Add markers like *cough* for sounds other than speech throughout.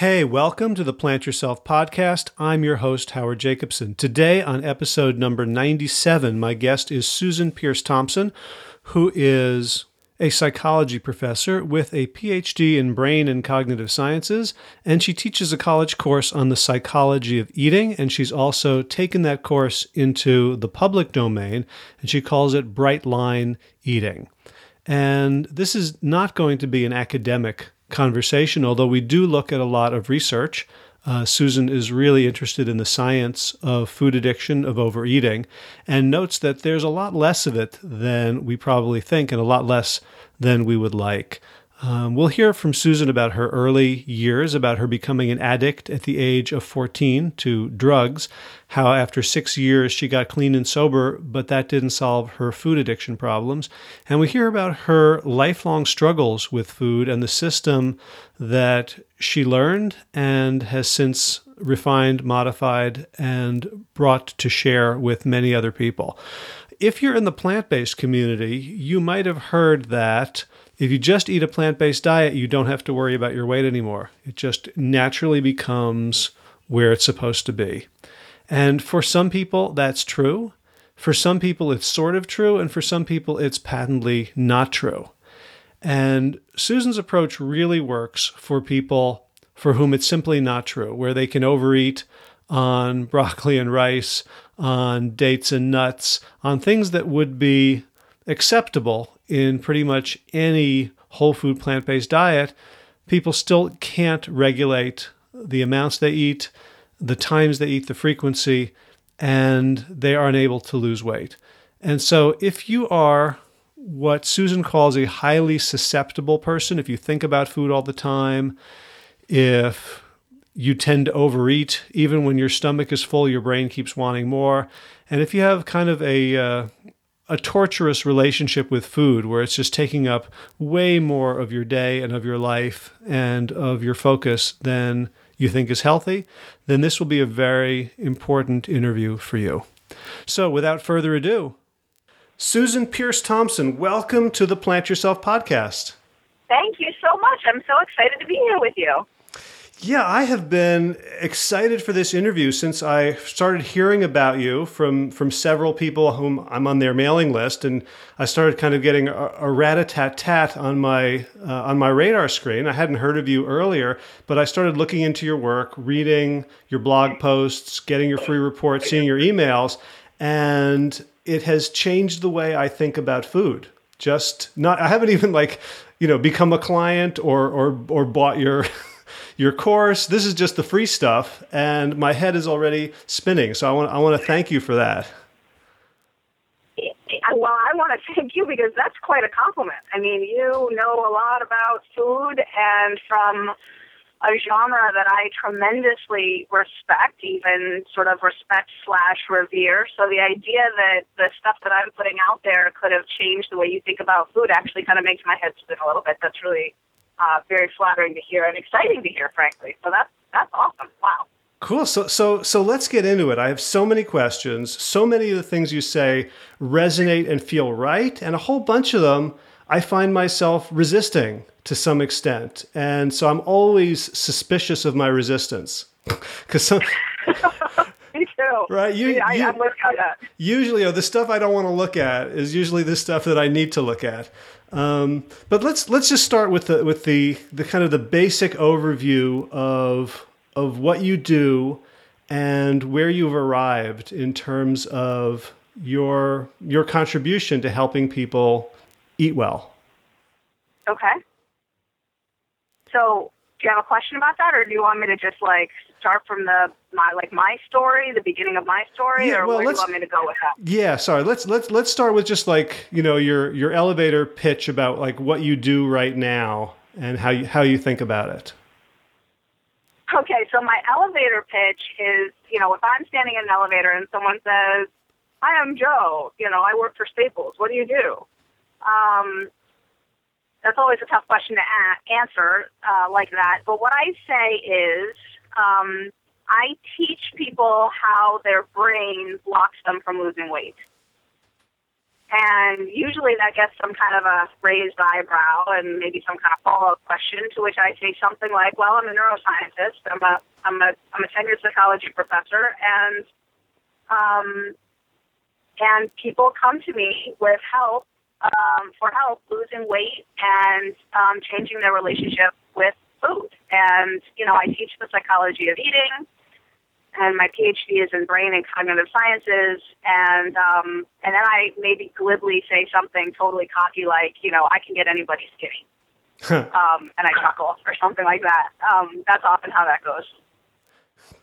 Hey, welcome to the Plant Yourself podcast. I'm your host, Howard Jacobson. Today, on episode number 97, my guest is Susan Peirce Thompson, who is a psychology professor with a PhD in brain and cognitive sciences, and she teaches a college course on the psychology of eating. And she's also taken that course into the public domain, and she calls it Bright Line Eating. And this is not going to be an academic conversation, although we do look at a lot of research. Uh, Susan is really interested in the science of food addiction, of overeating, and notes that there's a lot less of it than we probably think and a lot less than we would like. Um, we'll hear from Susan about her early years, about her becoming an addict at the age of 14 to drugs, how after six years she got clean and sober, but that didn't solve her food addiction problems. And we hear about her lifelong struggles with food and the system that she learned and has since refined, modified, and brought to share with many other people. If you're in the plant based community, you might have heard that if you just eat a plant based diet, you don't have to worry about your weight anymore. It just naturally becomes where it's supposed to be. And for some people, that's true. For some people, it's sort of true. And for some people, it's patently not true. And Susan's approach really works for people for whom it's simply not true, where they can overeat on *laughs* broccoli and rice, on dates and nuts, on things that would be acceptable in pretty much any whole food plant based diet, people still can't regulate the amounts they eat, the times they eat, the frequency, and they are unable to lose weight. And so, if you are what Susan calls a highly susceptible person, if you think about food all the time, if you tend to overeat, even when your stomach is full, your brain keeps wanting more. And if you have kind of a, uh, a torturous relationship with food where it's just taking up way more of your day and of your life and of your focus than you think is healthy, then this will be a very important interview for you. So, without further ado, Susan Peirce Thompson, welcome to the Plant Yourself podcast. Thank you so much. I'm so excited to be here with you. Yeah, I have been excited for this interview since I started hearing about you from from several people whom I'm on their mailing list, and I started kind of getting a, a rat a tat tat on my uh, on my radar screen. I hadn't heard of you earlier, but I started looking into your work, reading your blog posts, getting your free reports, seeing your emails, and it has changed the way I think about food. Just not, I haven't even like you know become a client or or or bought your *laughs* your course. This is just the free stuff, and my head is already spinning. So I want I want to thank you for that. Well, I want to thank you because that's quite a compliment. I mean, you know a lot about food, and from a genre that I tremendously respect, even sort of respect slash revere. So the idea that the stuff that I'm putting out there could have changed the way you think about food actually kind of makes my head spin a little bit. That's really uh, very flattering to hear and exciting to hear, frankly. So that's that's awesome. Wow. Cool. So so so let's get into it. I have so many questions. So many of the things you say resonate and feel right, and a whole bunch of them I find myself resisting to some extent. And so I'm always suspicious of my resistance. *laughs* Cuz some Right. You, yeah, you, I, am with you that. Usually, know, the stuff I don't want to look at is usually the stuff that I need to look at. Um, but let's let's just start with the with the the kind of the basic overview of of what you do and where you've arrived in terms of your your contribution to helping people eat well. Okay. So, do you have a question about that, or do you want me to just like start from the my like my story, the beginning of my story, Yeah, or well, where do you want me to go with that? Yeah, sorry. Let's let's let's start with just like you know your your elevator pitch about like what you do right now and how you how you think about it. Okay, so my elevator pitch is, you know, if I'm standing in an elevator and someone says, "Hi, I'm Joe. You know, I work for Staples. What do you do?" Um, that's always a tough question to a- answer uh, like that. But what I say is, um, I teach people how their brain blocks them from losing weight. And usually that gets some kind of a raised eyebrow and maybe some kind of follow up question to which I say something like, Well, I'm a neuroscientist, I'm a I'm a I'm a tenured psychology professor and um and people come to me with help um, for help losing weight and um, changing their relationship with food. And you know, I teach the psychology of eating and my PhD is in brain and cognitive sciences. And um, and then I maybe glibly say something totally cocky like, you know, I can get anybody skinny, um, and I chuckle or something like that. Um, that's often how that goes.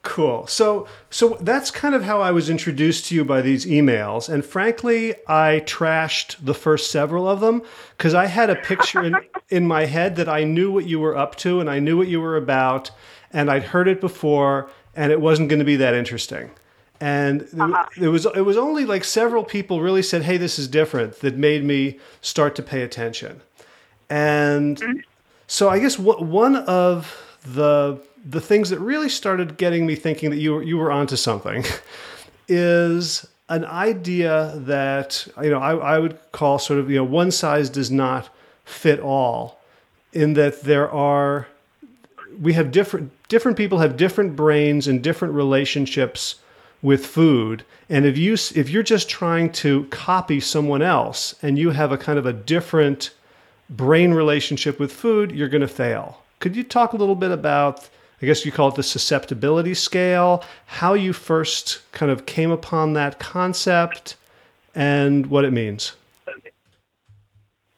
Cool. So so that's kind of how I was introduced to you by these emails, and frankly, I trashed the first several of them because I had a picture in, *laughs* in my head that I knew what you were up to and I knew what you were about, and I'd heard it before and it wasn't going to be that interesting. And uh-huh. it was it was only like several people really said, "Hey, this is different," that made me start to pay attention. And mm-hmm. so I guess what one of the the things that really started getting me thinking that you were, you were onto something *laughs* is an idea that you know I, I would call sort of you know one size does not fit all in that there are we have different different people have different brains and different relationships with food. And if you if you're just trying to copy someone else and you have a kind of a different brain relationship with food you're going to fail. Could you talk a little bit about i guess you call it the susceptibility scale how you first kind of came upon that concept and what it means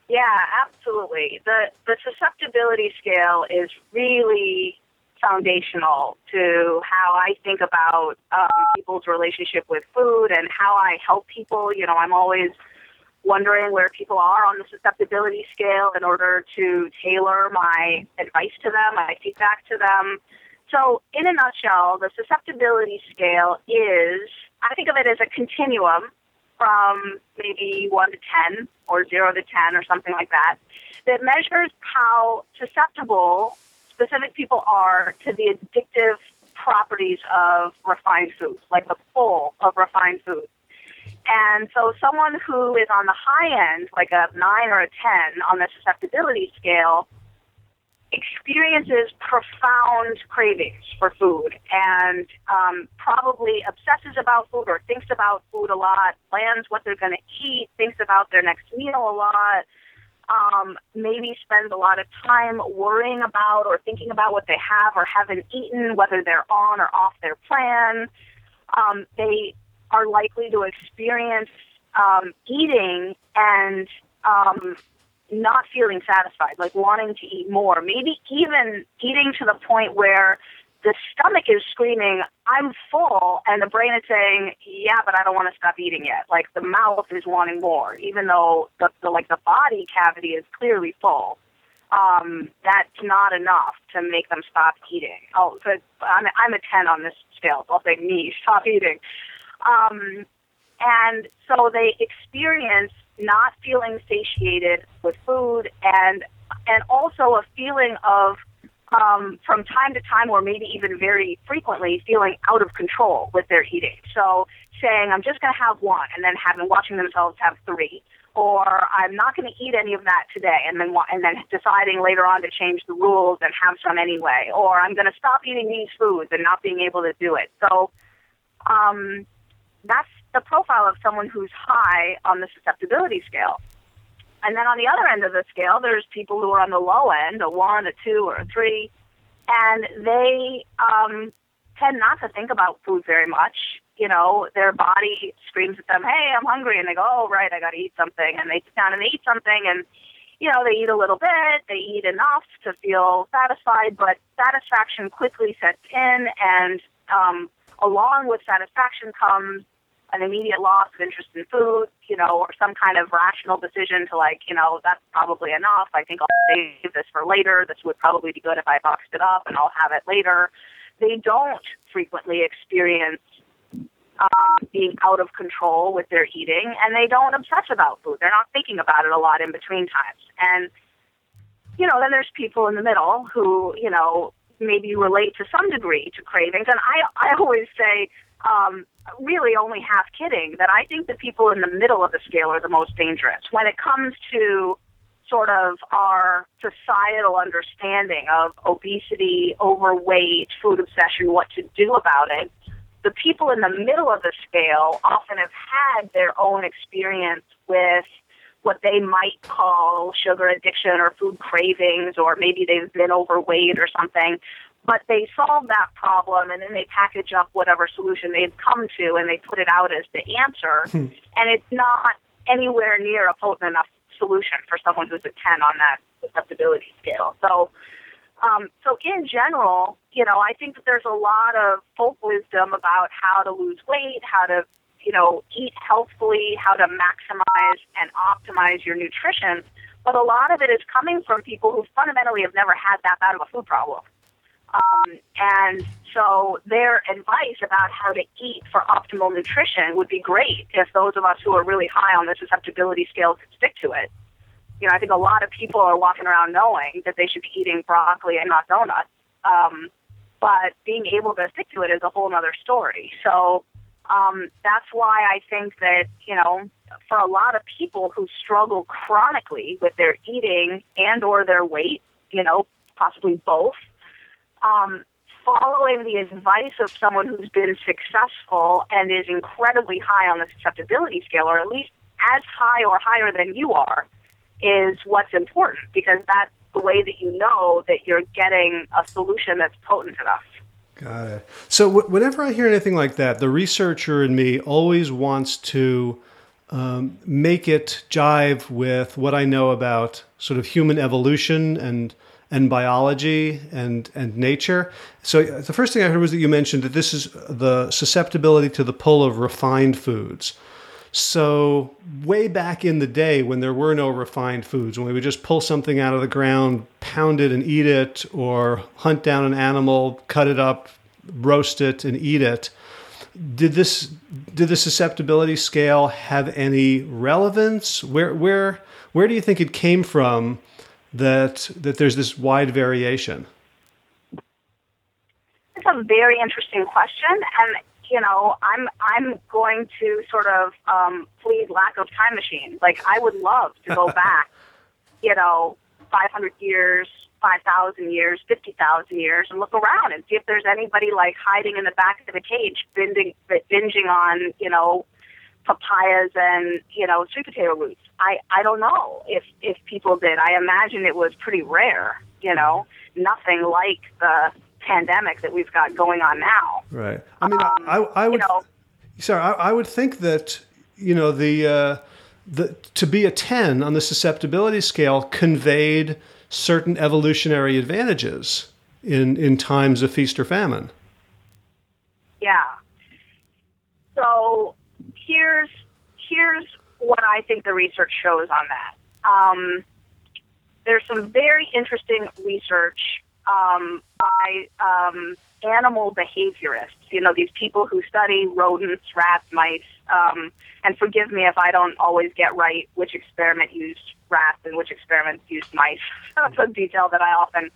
yeah, absolutely. The the susceptibility scale is really foundational to how I think about um, people's relationship with food and how I help people. You know, I'm always wondering where people are on the susceptibility scale in order to tailor my advice to them, my feedback to them. So, in a nutshell, the susceptibility scale is I think of it as a continuum from maybe 1 to 10 or 0 to 10 or something like that that measures how susceptible specific people are to the addictive properties of refined foods, like the pull of refined foods. And so someone who is on the high end, like a 9 or a 10 on the susceptibility scale, experiences profound cravings for food and um, probably obsesses about food or thinks about food a lot, plans what they're going to eat, thinks about their next meal a lot, um, maybe spends a lot of time worrying about or thinking about what they have or haven't eaten, whether they're on or off their plan. Um, they are likely to experience um, eating and um, not feeling satisfied, like wanting to eat more, maybe even eating to the point where the stomach is screaming, I'm full, and the brain is saying, Yeah, but I don't want to stop eating yet. Like the mouth is wanting more, even though the, the like the body cavity is clearly full. Um, that's not enough to make them stop eating. Oh, I'm, I'm a 10 on this scale. So I'll say me, stop eating. Um, and so they experience not feeling satiated with food and and also a feeling of um, from time to time or maybe even very frequently feeling out of control with their eating. So saying I'm just going to have one and then having watching themselves have three or I'm not going to eat any of that today, and then and then deciding later on to change the rules and have some anyway, or I'm going to stop eating these foods and not being able to do it. So um, that's the profile of someone who's high on the susceptibility scale. And then on the other end of the scale, there's people who are on the low end, a one, a two, or a three, and they um, tend not to think about food very much. You know, their body screams at them, "Hey, I'm hungry," and they go, "Oh, right, I got to eat something," and they sit down and they eat something, and you know, they eat a little bit, they eat enough to feel satisfied, but satisfaction quickly sets in, and um, along with satisfaction comes an immediate loss of interest in food, you know, or some kind of rational decision to like, you know, that's probably enough. I think I'll save this for later. This would probably be good if I boxed it up and I'll have it later. They don't frequently experience um, being out of control with their eating, and they don't obsess about food. They're not thinking about it a lot in between times. And, you know, then there's people in the middle who, you know, maybe relate to some degree to cravings. And I, I always say, um, really only half kidding, that I think the people in the middle of the scale are the most dangerous when it comes to sort of our societal understanding of obesity, overweight, food obsession, what to do about it. The people in the middle of the scale often have had their own experience with what they might call sugar addiction or food cravings, or maybe they've been overweight or something. But they solve that problem and then they package up whatever solution they've come to and they put it out as the answer. Hmm. And it's not anywhere near a potent enough solution for someone who's a 10 on that susceptibility scale. So, um, so in general, you know, I think that there's a lot of folk wisdom about how to lose weight, how to, you know, eat healthfully, how to maximize and optimize your nutrition. But a lot of it is coming from people who fundamentally have never had that bad of a food problem. Um, and so their advice about how to eat for optimal nutrition would be great if those of us who are really high on the susceptibility scale could stick to it. You know, I think a lot of people are walking around knowing that they should be eating broccoli and not donuts. Um, but being able to stick to it is a whole other story. So um, that's why I think that, you know, for a lot of people who struggle chronically with their eating and or their weight, you know, possibly both, um, following the advice of someone who's been successful and is incredibly high on the susceptibility scale, or at least as high or higher than you are, is what's important because that's the way that you know that you're getting a solution that's potent enough. Got it. So, w- whenever I hear anything like that, the researcher in me always wants to um, make it jive with what I know about sort of human evolution and and biology and and nature. So the first thing I heard was that you mentioned that this is the susceptibility to the pull of refined foods. So way back in the day when there were no refined foods, when we would just pull something out of the ground, pound it and eat it, or hunt down an animal, cut it up, roast it and eat it, did this did the susceptibility scale have any relevance? Where where where do you think it came from? That that there's this wide variation? It's a very interesting question, and you know, I'm I'm going to sort of um, plead lack of time machine. Like I would love to go *laughs* back, you know, 500 years, 5,000 years, 50,000 years, and look around and see if there's anybody like hiding in the back of the cage, binging, binging on, you know, papayas and you know sweet potato roots. I I don't know if if people did. I imagine it was pretty rare. You know, nothing like the pandemic that we've got going on now. Right. I mean, um, I, I would. You know, sorry, I, I would think that you know the uh, the to be a ten on the susceptibility scale conveyed certain evolutionary advantages in in times of feast or famine. Yeah. So here's here's what I think the research shows on that. Um, there's some very interesting research um, by um, animal behaviorists. You know, these people who study rodents, rats, mice. Um, and forgive me if I don't always get right which experiment used rats and which experiment used mice. *laughs* That's a detail that I often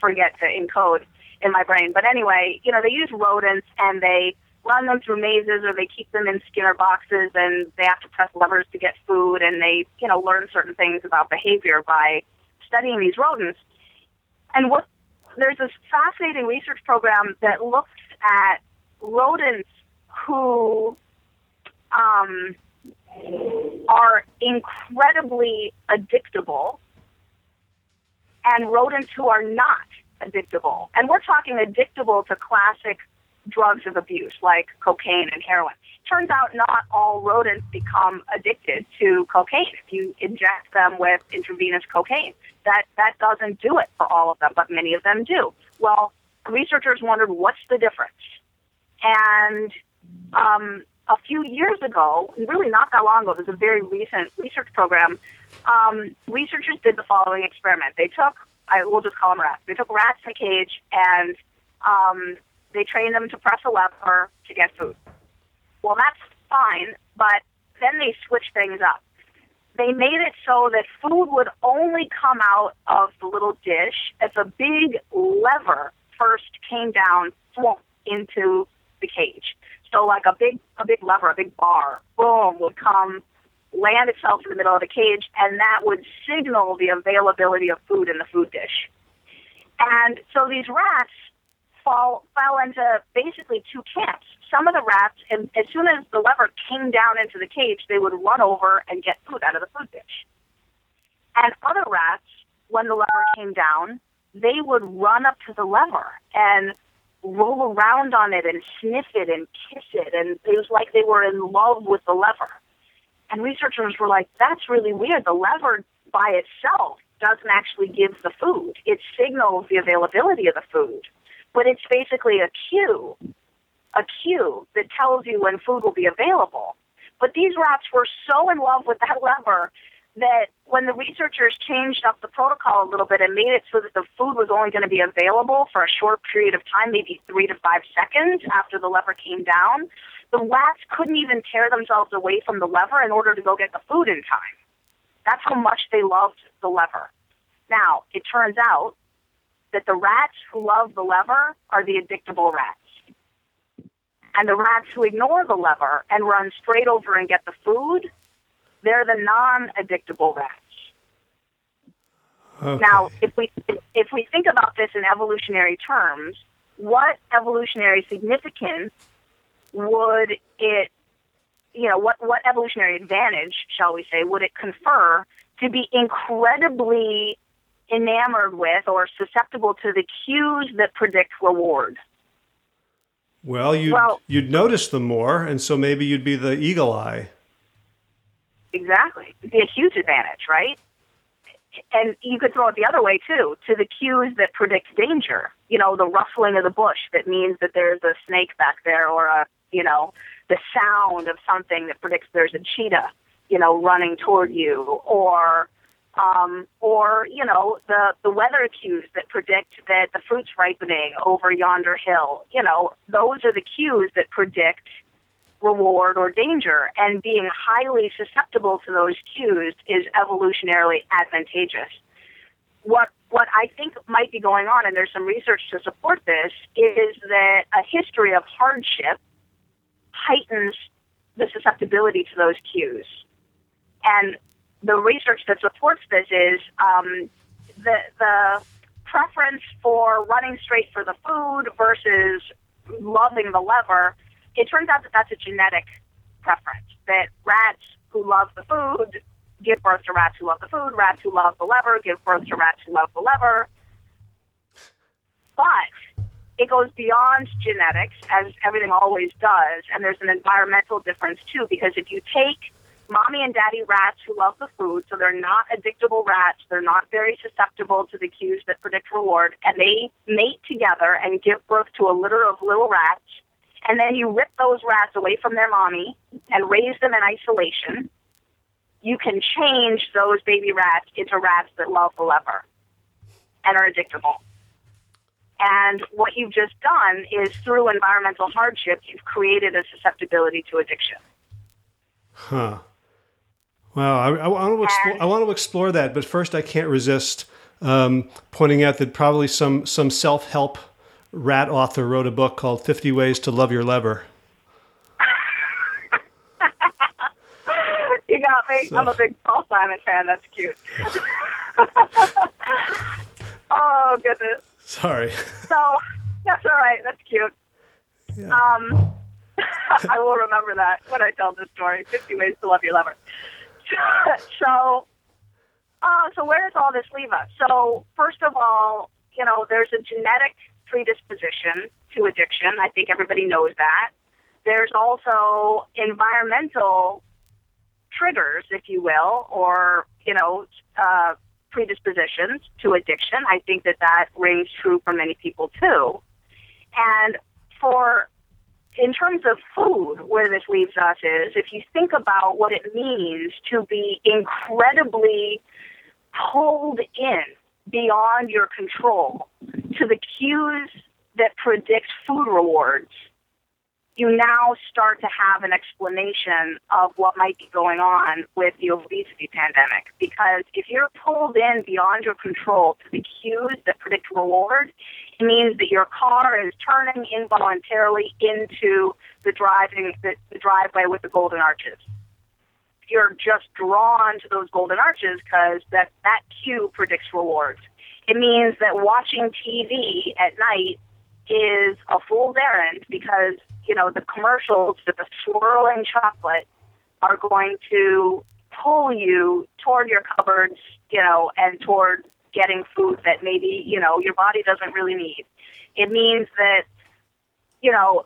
forget to encode in my brain. But anyway, you know, they use rodents and they run them through mazes or they keep them in Skinner boxes and they have to press levers to get food and they, you know, learn certain things about behavior by studying these rodents. And what there's this fascinating research program that looks at rodents who um, are incredibly addictable and rodents who are not addictable. And we're talking addictable to classic drugs of abuse like cocaine and heroin. Turns out not all rodents become addicted to cocaine if you inject them with intravenous cocaine. That that doesn't do it for all of them, but many of them do. Well, researchers wondered what's the difference. And um, a few years ago, really not that long ago, was a very recent research program. Um, researchers did the following experiment. They took, I will just call them rats. They took rats in a cage and um, they train them to press a lever to get food. Well, that's fine, but then they switch things up. They made it so that food would only come out of the little dish if a big lever first came down into the cage. So like a big a big lever, a big bar, boom, would come land itself in the middle of the cage, and that would signal the availability of food in the food dish. And so these rats fall fell into basically two camps. Some of the rats, and as soon as the lever came down into the cage, they would run over and get food out of the food dish. And other rats, when the lever came down, they would run up to the lever and roll around on it and sniff it and kiss it, and it was like they were in love with the lever. And researchers were like, "That's really weird. The lever by itself doesn't actually give the food; it signals the availability of the food." But it's basically a cue, a cue that tells you when food will be available. But these rats were so in love with that *laughs* lever that when the researchers changed up the protocol a little bit and made it so that the food was only going to be available for a short period of time, maybe three to five seconds after the lever came down, the rats couldn't even tear themselves away from the lever in order to go get the food in time. That's how much they loved the lever. Now, it turns out that the rats who love the lever are the addictable rats. And the rats who ignore the lever and run straight over and get the food, they're the non-addictable rats. Okay. Now, if we if we think about this in evolutionary terms, what evolutionary significance would it you know, what, what evolutionary advantage, shall we say, would it confer to be incredibly enamored with or susceptible to the cues that predict reward. Well, you'd, well, you'd notice them more, and so maybe you'd be the eagle eye. Exactly. It'd be a huge advantage, right? And you could throw it the other way, too, to the cues that predict danger. You know, the rustling of the bush that means that there's a snake back there, or a, you know, the sound of something that predicts there's a cheetah, you know, running toward you, or um, or you know the the weather cues that predict that the fruit's ripening over yonder hill. You know those are the cues that predict reward or danger, and being highly susceptible to those cues is evolutionarily advantageous. What what I think might be going on, and there's some research to support this, is that a history of hardship heightens the susceptibility to those cues. And the research that supports this is um, the the preference for running straight for the food versus loving the lever. It turns out that that's a genetic preference. That rats who love the food give birth to rats who love the food. Rats who love the lever give birth to rats who love the lever. But it goes beyond genetics, as everything always does, and there's an environmental difference too. Because if you take mommy and daddy rats who love the food, so they're not addictable rats. They're not very susceptible to the cues that predict reward, and they mate together and give birth to a litter of little rats. And then you rip those rats away from their mommy and raise them in isolation. You can change those baby rats into rats that love the lever and are addictable. And what you've just done is through environmental hardship, you've created a susceptibility to addiction. Huh. Wow, I, I, want to explore, I want to explore that, but first I can't resist um, pointing out that probably some some self help rat author wrote a book called Fifty Ways to Love Your Lever. *laughs* you got me. So. I'm a big Paul Simon fan. That's cute. *laughs* oh goodness. Sorry. So that's all right. That's cute. Yeah. Um, *laughs* I will remember that when I tell this story. Fifty Ways to Love Your Lever. *laughs* so, uh, so where does all this leave us? So, first of all, you know, there's a genetic predisposition to addiction. I think everybody knows that. There's also environmental triggers, if you will, or, you know, uh, predispositions to addiction. I think that that rings true for many people too. And for in terms of food, where this leaves us is if you think about what it means to be incredibly pulled in beyond your control to the cues that predict food rewards, you now start to have an explanation of what might be going on with the obesity pandemic. Because if you're pulled in beyond your control to the cues that predict reward, it means that your car is turning involuntarily into the driving the, the driveway with the golden arches. You're just drawn to those golden arches because that that cue predicts rewards. It means that watching TV at night is a fool's errand because you know, the commercials with the swirling chocolate are going to pull you toward your cupboards, you know, and toward getting food that maybe, you know, your body doesn't really need. It means that, you know,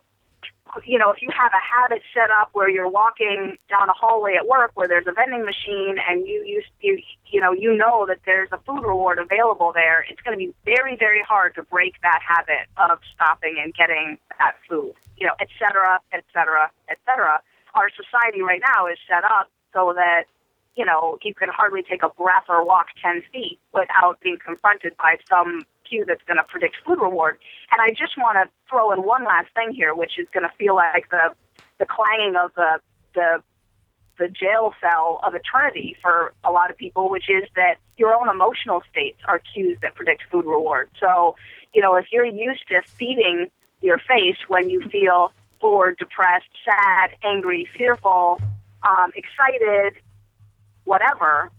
you know, if you have a habit set up where you're walking down a hallway at work where there's a vending machine and you you you you know you know that there's a food reward available there, it's going to be very very hard to break that habit of stopping and getting that food. You know, et cetera, et cetera, et cetera. Our society right now is set up so that you know you can hardly take a breath or walk ten feet without being confronted by some cue that's going to predict food reward. And I just want to throw in one last thing here, which is going to feel like the the clanging of the the the jail cell of eternity for a lot of people, which is that your own emotional states are cues that predict food reward. So, you know, if you're used to feeding your face when you feel bored, depressed, sad, angry, fearful, um, excited, whatever,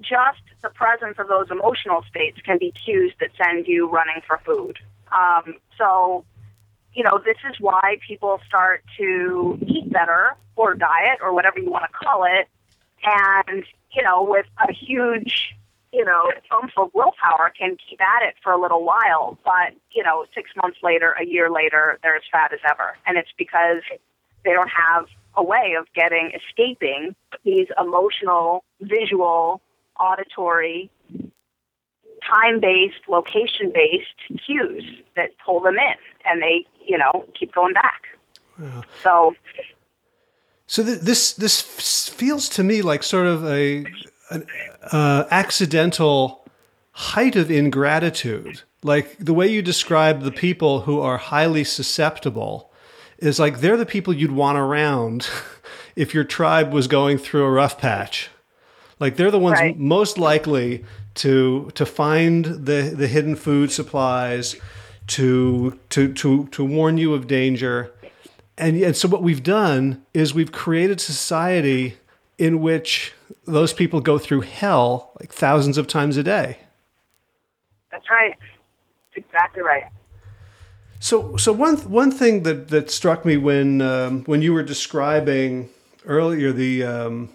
just the presence of those emotional states can be cues that send you running for food. Um, so, you know, this is why people start to eat better or diet or whatever you want to call it. And, you know, with a huge, you know, oomph of willpower can keep at it for a little while. But, you know, six months later, a year later, they're as fat as ever. And it's because they don't have a way of getting, escaping these emotional, visual, auditory, time based, location based cues that pull them in and they, you know, keep going back. Yeah. So, so th- this this feels to me like sort of a an uh, accidental height of ingratitude. Like the way you describe the people who are highly susceptible is like they're the people you'd want around *laughs* if your tribe was going through a rough patch. Like they're the ones right. most likely to to find the the hidden food supplies, to to to to warn you of danger. And, and so what we've done is we've created society in which those people go through hell like thousands of times a day. That's right. That's exactly right. So, so one one thing that, that struck me when um, when you were describing earlier the um,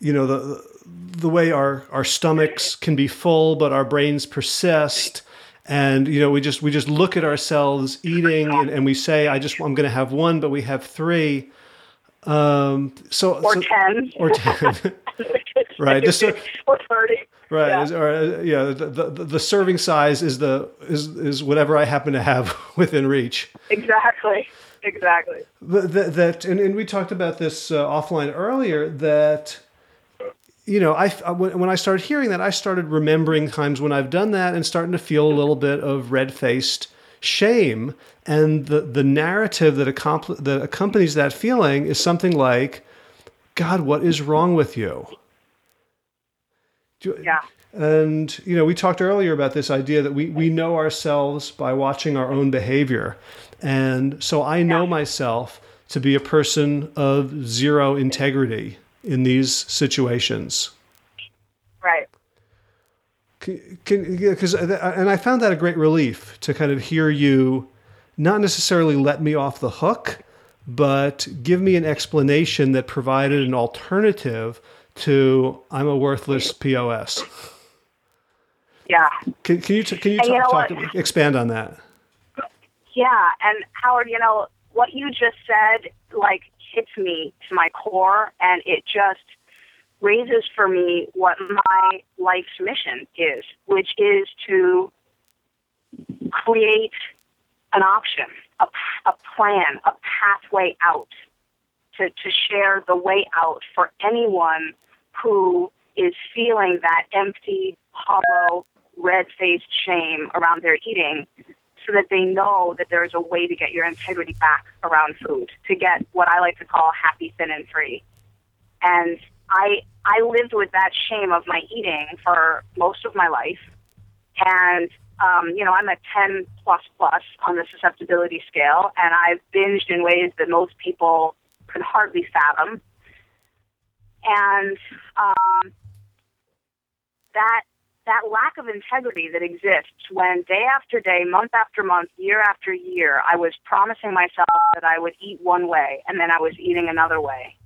you know the the way our our stomachs can be full but our brains persist. And you know we just we just look at ourselves eating and, and we say i just i'm going to have one but we have three. Um so or so, 10 or 10 *laughs* right just so, or 30 right yeah. Is, or yeah the, the, the serving size is the is is whatever i happen to have *laughs* within reach. Exactly exactly. That, that and, and we talked about this uh, offline earlier that you know, I when I started hearing that, I started remembering times when I've done that and starting to feel a little bit of red faced shame. And the the narrative that, accompl- that accompanies that feeling is something like, "God, what is wrong with you?" Yeah. And you know, we talked earlier about this idea that we we know ourselves by watching our own behavior, and so I know yeah. myself to be a person of zero integrity in these situations. Right. Because and I found that a great relief to kind of hear you, not necessarily let me off the hook, but give me an explanation that provided an alternative to I'm a worthless POS. Yeah. Can, can you can you, talk, talk expand on that? Yeah, and Howard, you know what you just said, like hits me to my core and it just raises for me what my life's mission is, which is to create an option, a, a plan, a pathway out, to, to share the way out for anyone who is feeling that empty, hollow, red faced shame around their eating so that they know that there's a way to get your integrity back around food, to get what I like to call happy, thin, and free. And I I lived with that shame of my eating for most of my life, and um, you know I'm a 10 plus plus on the susceptibility scale, and I've binged in ways that most people could hardly fathom. And um, that that lack of integrity that exists when day after day, month after month, year after year, I was promising myself that I would eat one way and then I was eating another way.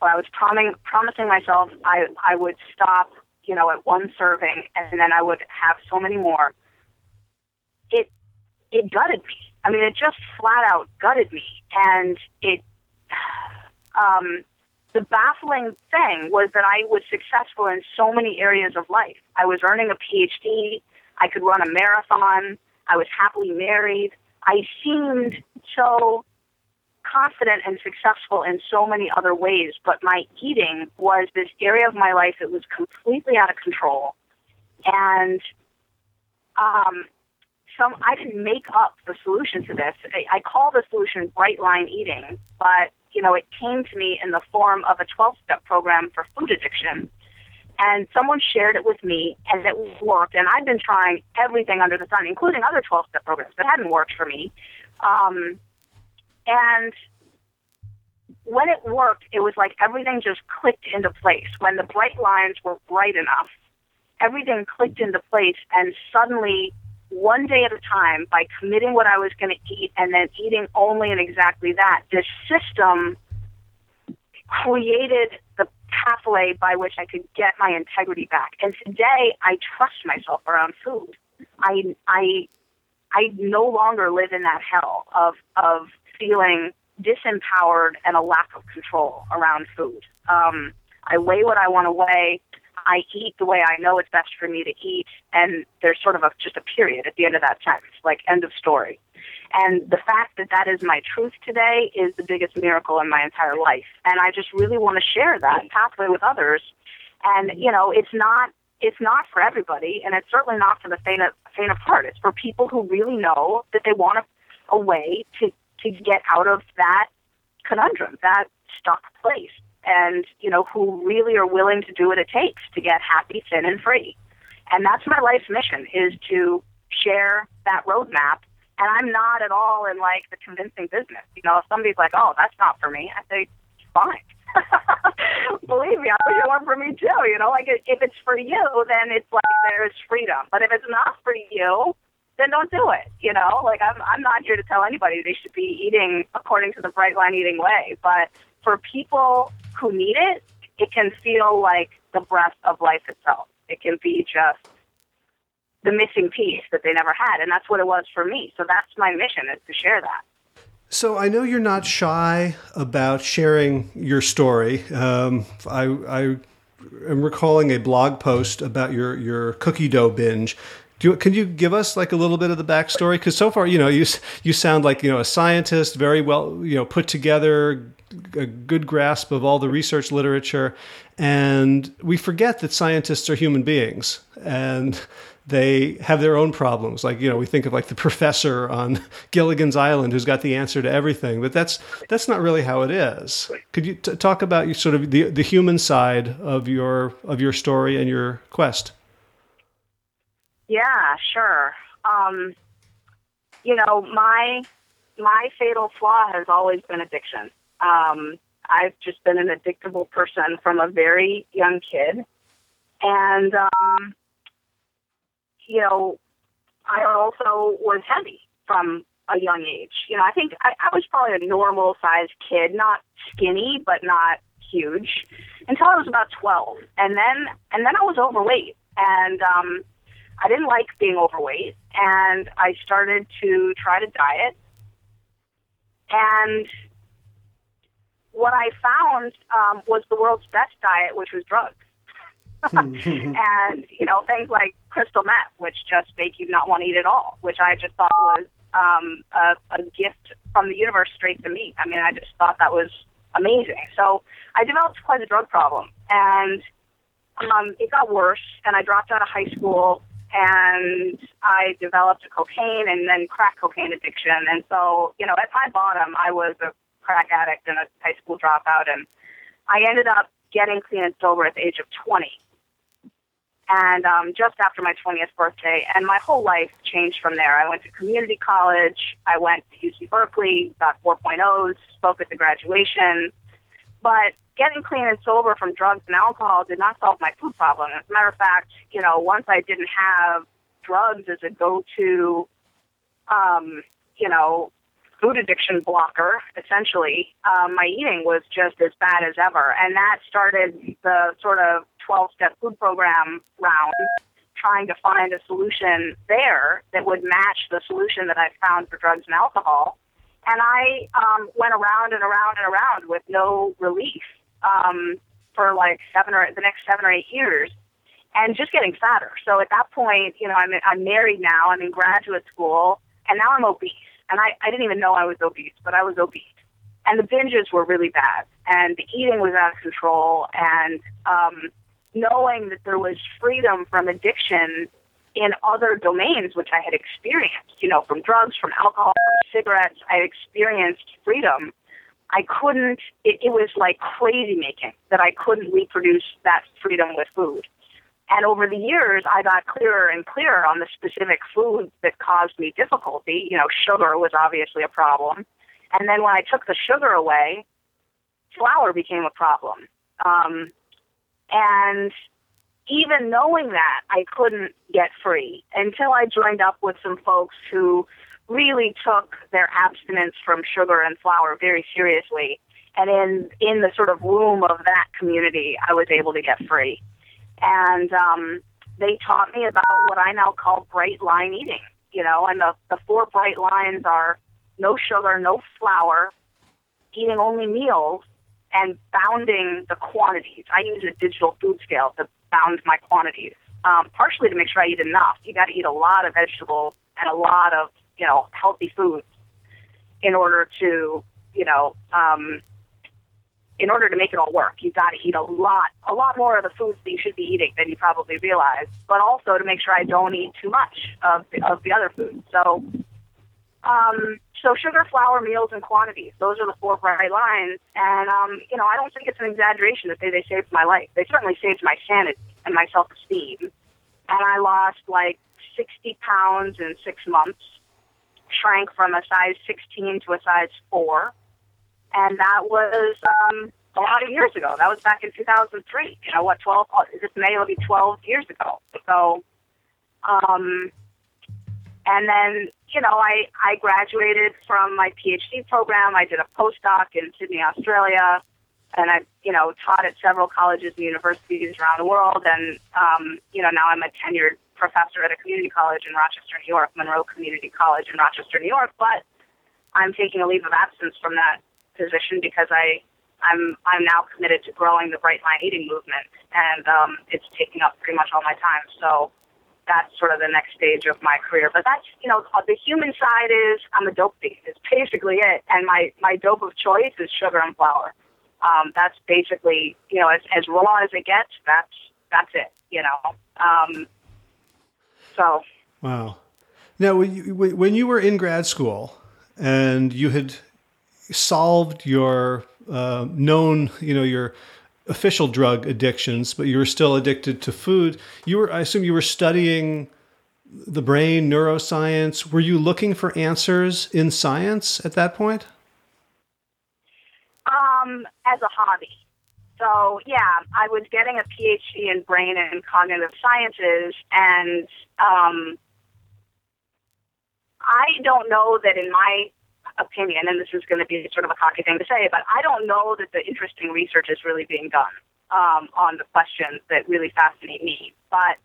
Or I was prom- promising myself I, I would stop, you know, at one serving and then I would have so many more. It, it gutted me. I mean, it just flat out gutted me. And it, *sighs* um, the baffling thing was that I was successful in so many areas of life. I was earning a PhD. I could run a marathon. I was happily married. I seemed so confident and successful in so many other ways, but my eating was this area of my life that was completely out of control. And um, some I didn't make up the solution to this. I, I call the solution bright line eating, but you know, it came to me in the form of a 12 step program for food addiction. And someone shared it with me and it worked. And I've been trying everything under the sun, including other 12 step programs that hadn't worked for me. Um, and when it worked, it was like everything just clicked into place. When the bright lines were bright enough, everything clicked into place. And suddenly one day at a time by committing what I was going to eat and then eating only and exactly that, this system created the pathway by which I could get my integrity back. And today I trust myself around food. I I I no longer live in that hell of of feeling disempowered and a lack of control around food. Um, I weigh what I want to weigh. I eat the way I know it's best for me to eat, and there's sort of a, just a period at the end of that sentence, like end of story. And the fact that that is my truth today is the biggest miracle in my entire life. And I just really want to share that pathway with others. And, you know, it's not it's not for everybody, and it's certainly not for the faint of, faint of heart. It's for people who really know that they want a, a way to, to get out of that conundrum, that stuck place and you know who really are willing to do what it takes to get happy, thin, and free. And that's my life's mission: is to share that roadmap. And I'm not at all in like the convincing business. You know, if somebody's like, "Oh, that's not for me," I say, "Fine." *laughs* Believe me, I wish it were for me too. You know, like if it's for you, then it's like there's freedom. But if it's not for you, then don't do it. You know, like I'm I'm not here to tell anybody they should be eating according to the bright line eating way, but for people who need it, it can feel like the breath of life itself. It can be just the missing piece that they never had. And that's what it was for me. So that's my mission is to share that. So I know you're not shy about sharing your story. Um, I, I am recalling a blog post about your, your cookie dough binge. Do you, can you give us like a little bit of the backstory? Because so far, you know, you you sound like you know a scientist, very well, you know, put together, a good grasp of all the research literature, and we forget that scientists are human beings and they have their own problems. Like you know, we think of like the professor on Gilligan's Island who's got the answer to everything, but that's that's not really how it is. Could you t- talk about you sort of the the human side of your of your story and your quest? Yeah, sure. Um, you know, my my fatal flaw has always been addiction. Um, I've just been an addictable person from a very young kid. And, um, you know, I also was heavy from a young age. You know, I think I, I was probably a normal sized kid, not skinny, but not huge until I was about 12. And then, and then I was overweight and, um, I didn't like being overweight and I started to try to diet and what I found um, was the world's best diet, which was drugs. *laughs* *laughs* and, you know, things like crystal meth, which just make you not want to eat at all, which I just thought was um, a, a gift from the universe straight to me. I mean, I just thought that was amazing. So I developed quite a drug problem. And um, it got worse, and I dropped out of high school. And I developed a cocaine and then crack cocaine addiction. And so, you know, at my bottom, I was a crack addict and a high school dropout, and I ended up getting clean and sober at the age of 20. And um, just after my 20th birthday, and my whole life changed from there. I went to community college. I went to UC Berkeley, got 4.0s, spoke at the graduation. But getting clean and sober from drugs and alcohol did not solve my food problem. As a matter of fact, you know, once I didn't have drugs as a go-to, um, you know, food addiction blocker, essentially, um, my eating was just as bad as ever. And that started the sort of 12 step food program round, trying to find a solution there that would match the solution that I found for drugs and alcohol. And I um, went around and around and around with no relief um, for like seven or the next seven or eight years and just getting fatter. So at that point, you know, I'm, I'm married now, I'm in graduate school, and now I'm obese and I, I didn't even know I was obese, but I was obese. And the binges were really bad, and the eating was out of control, and um, knowing that there was freedom from addiction in other domains, which I had experienced, you know, from drugs, from alcohol, from cigarettes, I experienced freedom. I couldn't, it, it was like crazy making that I couldn't reproduce that freedom with food. And over the years, I got clearer and clearer on the specific foods that caused me difficulty. You know, sugar was obviously a problem. And then when I took the sugar away, flour became a problem. Um, and even knowing that, I couldn't get free until I joined up with some folks who really took their abstinence from sugar and flour very seriously. And in, in the sort of womb of that community, I was able to get free and um, they taught me about what I now call bright line eating. You know, and the the four bright lines are no sugar, no flour, eating only meals, and bounding the quantities. I use a digital food scale to bound my quantities, um, partially to make sure I eat enough. You got to eat a lot of vegetables and a lot of you know healthy foods in order to you know um, in order to make it all work, you've got to eat a lot, a lot more of the foods that you should be eating than you probably realize, but also to make sure I don't eat too much of the, of the other foods. So, um, so sugar, flour, meals, and quantities. Those are the four bright lines. And, um, you know, I don't think it's an exaggeration to say they saved my life. They certainly saved my sanity and my self-esteem. And I lost like 60 pounds in six months, shrank from a size 16 to a size 4 and that was um, a lot of years ago. That was back in 2003. You know what? 12. This May will be 12 years ago. So, um, and then you know, I I graduated from my PhD program. I did a postdoc in Sydney, Australia, and I you know taught at several colleges and universities around the world. And um, you know, now I'm a tenured professor at a community college in Rochester, New York, Monroe Community College in Rochester, New York. But I'm taking a leave of absence from that position because I I'm I'm now committed to growing the Bright Line Eating movement, and um, it's taking up pretty much all my time. So that's sort of the next stage of my career. But that's you know the human side is I'm a dope thief. It's basically it, and my my dope of choice is sugar and flour. Um, that's basically you know as as raw as it gets. That's that's it. You know. Um, so. Wow. Now, when you, when you were in grad school and you had solved your uh, known, you know, your official drug addictions, but you were still addicted to food. You were, I assume, you were studying the brain, neuroscience. Were you looking for answers in science at that point? Um, as a hobby. So yeah, I was getting a PhD in brain and cognitive sciences, and um, I don't know that in my opinion, and this is going to be sort of a cocky thing to say, but I don't know that the interesting research is really being done um, on the questions that really fascinate me. But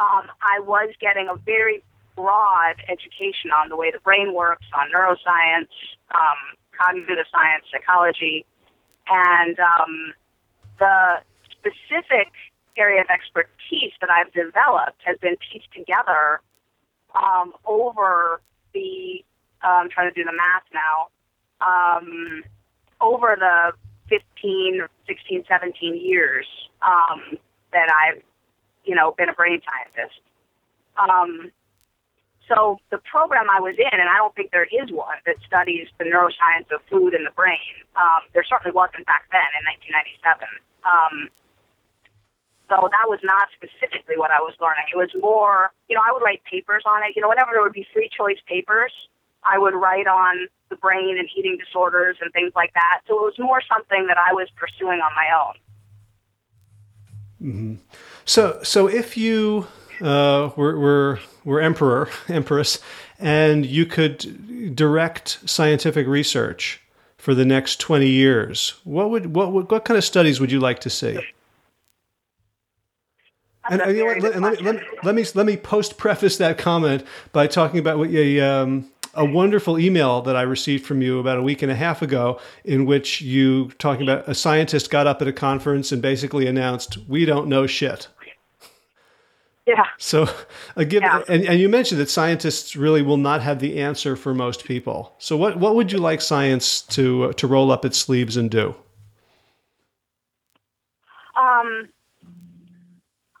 um, I was getting a very broad education on the way the brain works, on neuroscience, um, cognitive science, psychology, and um, the specific area of expertise that I've developed has been pieced together um, over the I'm trying to do the math now, um, over the 15, 16, 17 years um, that I've, you know, been a brain scientist. Um, so the program I was in, and I don't think there is one that studies the neuroscience of food and the brain. Um, there certainly wasn't back then in 1997. Um, so that was not specifically what I was learning. It was more, you know, I would write papers on it. You know, whenever there would be free choice papers, I would write on the brain and eating disorders and things like that. So it was more something that I was pursuing on my own. Mm-hmm. So, so if you uh, were, were were emperor, *laughs* empress, and you could direct scientific research for the next twenty years, what would what would, what kind of studies would you like to see? And, and, you know what, let, let, let, let, me let me post preface that comment by talking about what a um, a wonderful email that I received from you about a week and a half ago, in which you talking about a scientist got up at a conference and basically announced, "We don't know shit." Yeah. So, uh, give, yeah. And, and you mentioned that scientists really will not have the answer for most people. So, what what would you like science to to roll up its sleeves and do? Um,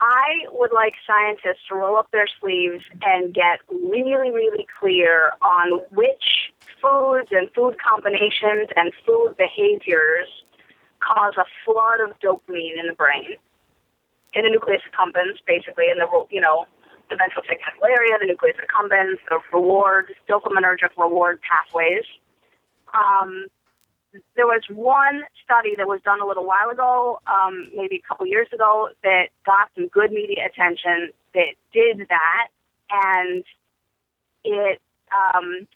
I would like scientists to roll up their sleeves and get really, really clear on which foods and food combinations and food behaviors cause a flood of dopamine in the brain, in the nucleus accumbens, basically, in the you know the ventral tegmental area, the nucleus accumbens, the reward, dopaminergic reward pathways. Um, there was one study that was done a little while ago, um, maybe a couple years ago, that got some good media attention that did that, and it um,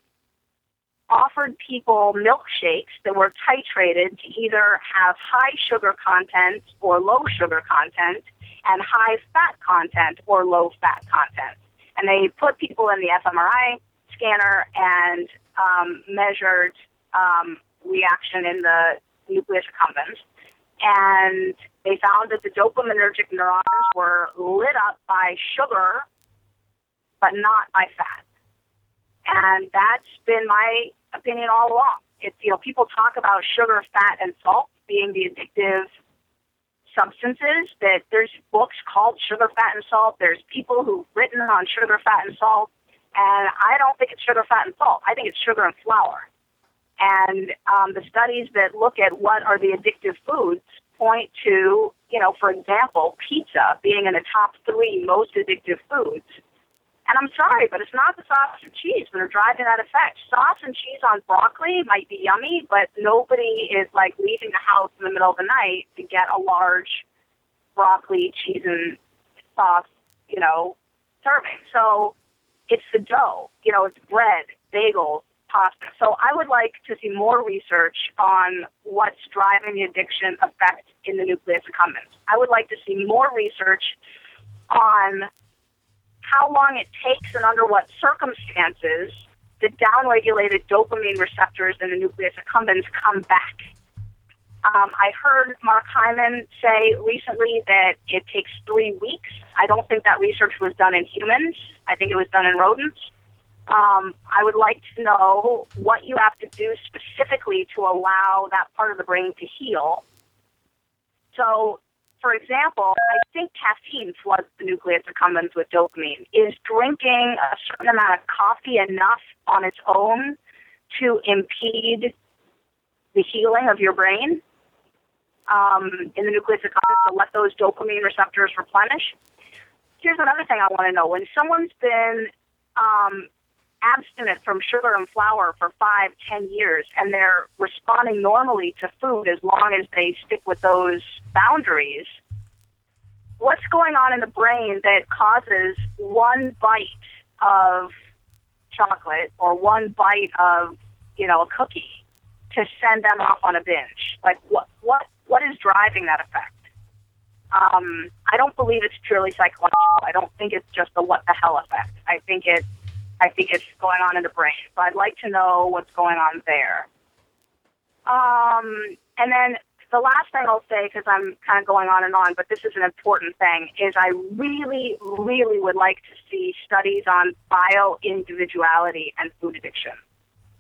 offered people milkshakes that were titrated to either have high sugar content or low sugar content, and high fat content or low fat content. And they put people in the fMRI scanner and um, measured um, reaction in the nucleus accumbens. And they found that the dopaminergic neurons were lit up by sugar, but not by fat. And that's been my opinion all along. It's, you know, people talk about sugar, fat, and salt being the addictive substances that there's books called Sugar, Fat, and Salt. There's people who've written on sugar, fat, and salt. And I don't think it's sugar, fat, and salt. I think it's sugar and flour. And um, the studies that look at what are the addictive foods point to, you know, for example, pizza being in the top three most addictive foods. And I'm sorry, but it's not the sauce and cheese that are driving that effect. Sauce and cheese on broccoli might be yummy, but nobody is like leaving the house in the middle of the night to get a large broccoli, cheese, and sauce, you know, serving. So it's the dough, you know, it's bread, bagels, pasta. So I would like to see more research on what's driving the addiction effect in the nucleus accumbens. I would like to see more research on how long it takes and under what circumstances the downregulated dopamine receptors in the nucleus accumbens come back. Um, I heard Mark Hyman say recently that it takes three weeks. I don't think that research was done in humans. I think it was done in rodents. Um, I would like to know what you have to do specifically to allow that part of the brain to heal. So, for example, I think caffeine floods the nucleus accumbens with dopamine. Is drinking a certain amount of coffee enough on its own to impede the healing of your brain um, in the nucleus accumbens to let those dopamine receptors replenish? Here's another thing I want to know. When someone's been um, abstinent from sugar and flour for five, ten years, and they're responding normally to food as long as they stick with those boundaries, what's going on in the brain that causes one bite of chocolate or one bite of, you know, a cookie to send them off on a binge? Like what what what is driving that effect? Um, I don't believe it's purely psychological. I don't think it's just the what the hell effect. I think it's I think it's going on in the brain. So I'd like to know what's going on there. Um, and then the last thing I'll say, because I'm kind of going on and on, but this is an important thing, is I really, really would like to see studies on bio individuality and food addiction.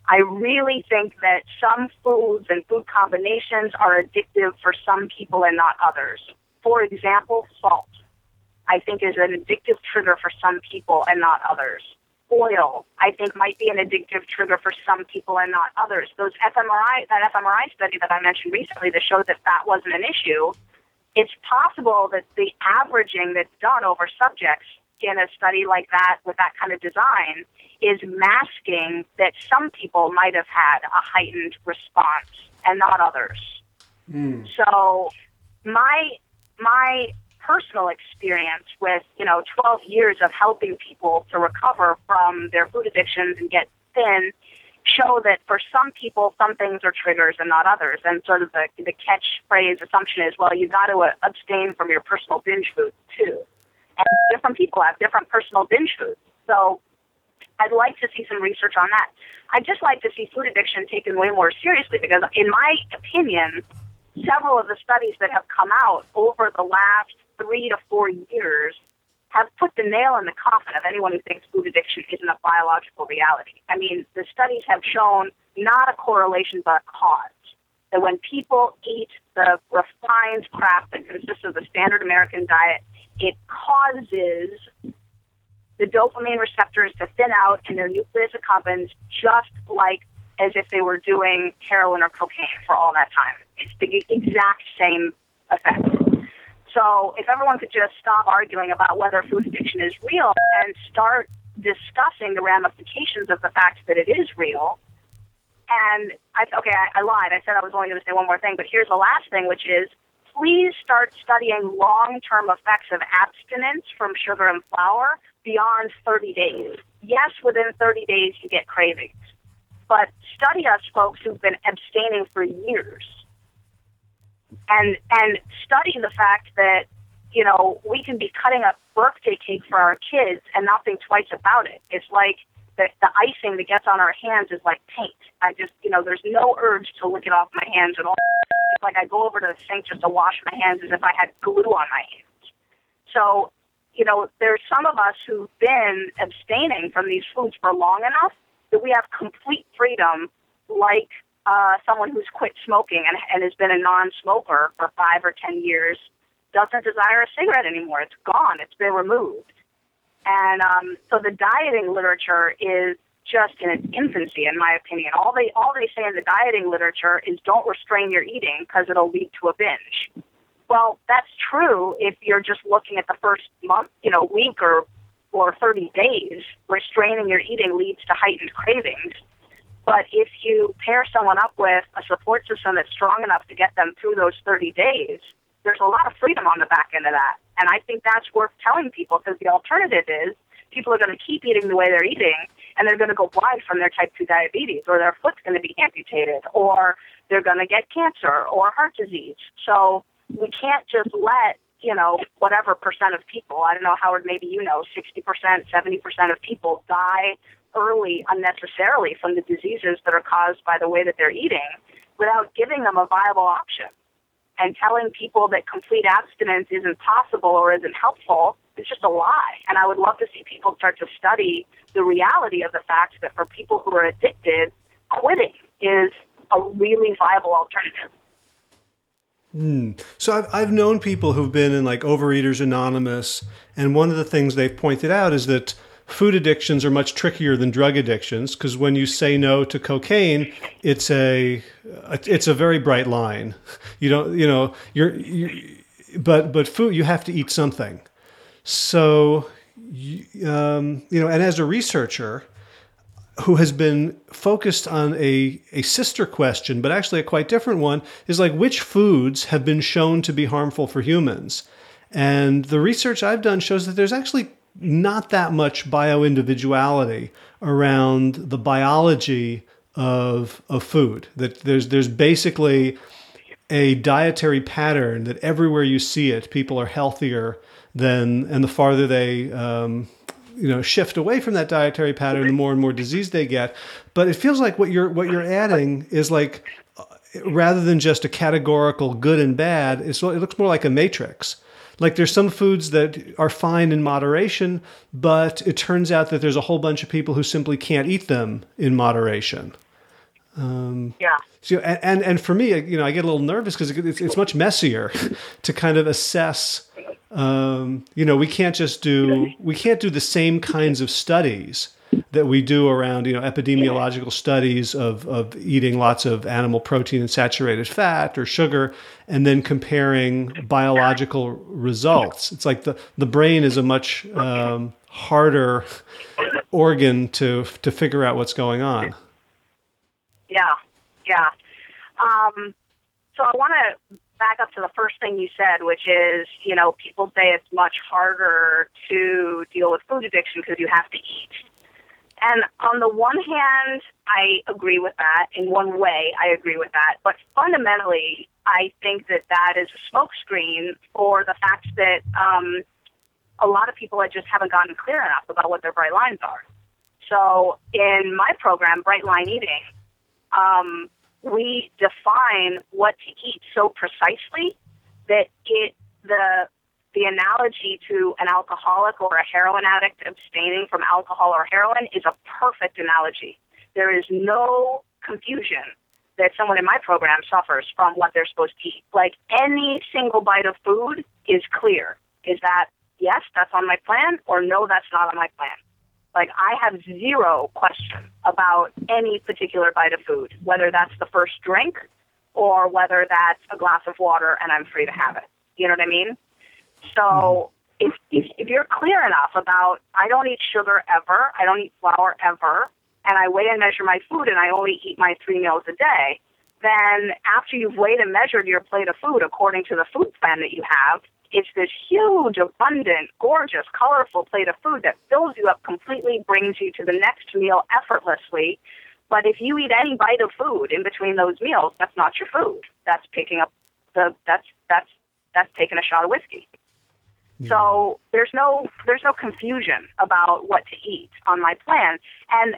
I really think that some foods and food combinations are addictive for some people and not others. For example, salt. I think is an addictive trigger for some people and not others. Oil, I think, might be an addictive trigger for some people and not others. Those fMRI, that fMRI study that I mentioned recently that showed that that wasn't an issue, it's possible that the averaging that's done over subjects in a study like that with that kind of design is masking that some people might have had a heightened response and not others. Mm. So my my personal experience with, you know, 12 years of helping people to recover from their food addictions and get thin show that for some people, some things are triggers and not others. And sort of the, the catchphrase assumption is, well, you've got to uh, abstain from your personal binge foods too. And different people have different personal binge foods. So I'd like to see some research on that. I'd just like to see food addiction taken way more seriously because, in my opinion, several of the studies that have come out over the last three to four years have put the nail in the coffin of anyone who thinks food addiction isn't a biological reality. I mean, the studies have shown not a correlation but a cause. That when people eat the refined crap that consists of the standard American diet, it causes the dopamine receptors to thin out and their nucleus accumbens just like as if they were doing heroin or cocaine for all that time. It's the exact same effect. So if everyone could just stop arguing about whether food addiction is real and start discussing the ramifications of the fact that it is real. And I, okay, I, I lied. I said I was only going to say one more thing, but here's the last thing, which is please start studying long-term effects of abstinence from sugar and flour beyond 30 days. Yes, within 30 days you get cravings, but study us folks who've been abstaining for years and and study the fact that you know we can be cutting up birthday cake for our kids and not think twice about it. It's like the the icing that gets on our hands is like paint. I just you know there's no urge to lick it off my hands at all. It's like I go over to the sink just to wash my hands as if I had glue on my hands. So you know there's some of us who've been abstaining from these foods for long enough that we have complete freedom, like uh, someone who's quit smoking and, and has been a non-smoker for five or ten years doesn't desire a cigarette anymore. It's gone. It's been removed. And um, so the dieting literature is just in its infancy, in my opinion. All they all they say in the dieting literature is don't restrain your eating because it'll lead to a binge. Well, that's true if you're just looking at the first month, you know, week or or 30 days. Restraining your eating leads to heightened cravings. But if you pair someone up with a support system that's strong enough to get them through those 30 days, there's a lot of freedom on the back end of that. And I think that's worth telling people because the alternative is people are going to keep eating the way they're eating and they're going to go blind from their type 2 diabetes or their foot's going to be amputated or they're going to get cancer or heart disease. So we can't just let, you know, whatever percent of people, I don't know, Howard, maybe you know, 60%, 70% of people die early unnecessarily from the diseases that are caused by the way that they're eating without giving them a viable option. And telling people that complete abstinence isn't possible or isn't helpful is just a lie. And I would love to see people start to study the reality of the fact that for people who are addicted, quitting is a really viable alternative. Mm. So I've, I've known people who've been in like Overeaters Anonymous, and one of the things they've pointed out is that food addictions are much trickier than drug addictions because when you say no to cocaine, it's a it's a very bright line. *laughs* You don't you know you're, you but but food you have to eat something. So um, you know, and as a researcher who has been focused on a, a sister question, but actually a quite different one, is like which foods have been shown to be harmful for humans. And the research I've done shows that there's actually not that much bioindividuality around the biology of of food. That there's there's basically a dietary pattern that everywhere you see it, people are healthier than, and the farther they um, you know shift away from that dietary pattern, the more and more disease they get. But it feels like what you're what you're adding is like uh, rather than just a categorical good and bad, it looks more like a matrix like there's some foods that are fine in moderation, but it turns out that there's a whole bunch of people who simply can't eat them in moderation. Um, yeah. So and, and and for me, you know, I get a little nervous because it's, it's much messier *laughs* to kind of assess um, you know, we can't just do we can't do the same kinds of studies that we do around you know epidemiological studies of, of eating lots of animal protein and saturated fat or sugar and then comparing biological results. It's like the, the brain is a much um, harder organ to to figure out what's going on. Yeah. Yeah. Um, so i want to back up to the first thing you said, which is, you know, people say it's much harder to deal with food addiction because you have to eat. And on the one hand, I agree with that. In one way, I agree with that. But fundamentally, I think that that is a smokescreen for the fact that um, a lot of people just haven't gotten clear enough about what their bright lines are. So in my program, Bright Line Eating, um, we define what to eat so precisely that it the the analogy to an alcoholic or a heroin addict abstaining from alcohol or heroin is a perfect analogy. There is no confusion that someone in my program suffers from what they're supposed to eat. Like any single bite of food is clear. Is that yes, that's on my plan, or no, that's not on my plan? Like I have zero question about any particular bite of food, whether that's the first drink or whether that's a glass of water and I'm free to have it. You know what I mean? So mm-hmm. if, if, if you're clear enough about I don't eat sugar ever, I don't eat flour ever, and I weigh and measure my food and I only eat my three meals a day, then after you've weighed and measured your plate of food according to the food plan that you have, it's this huge, abundant, gorgeous, colorful plate of food that fills you up completely, brings you to the next meal effortlessly. But if you eat any bite of food in between those meals, that's not your food. That's picking up the that's that's that's taking a shot of whiskey. So there's no there's no confusion about what to eat on my plan, and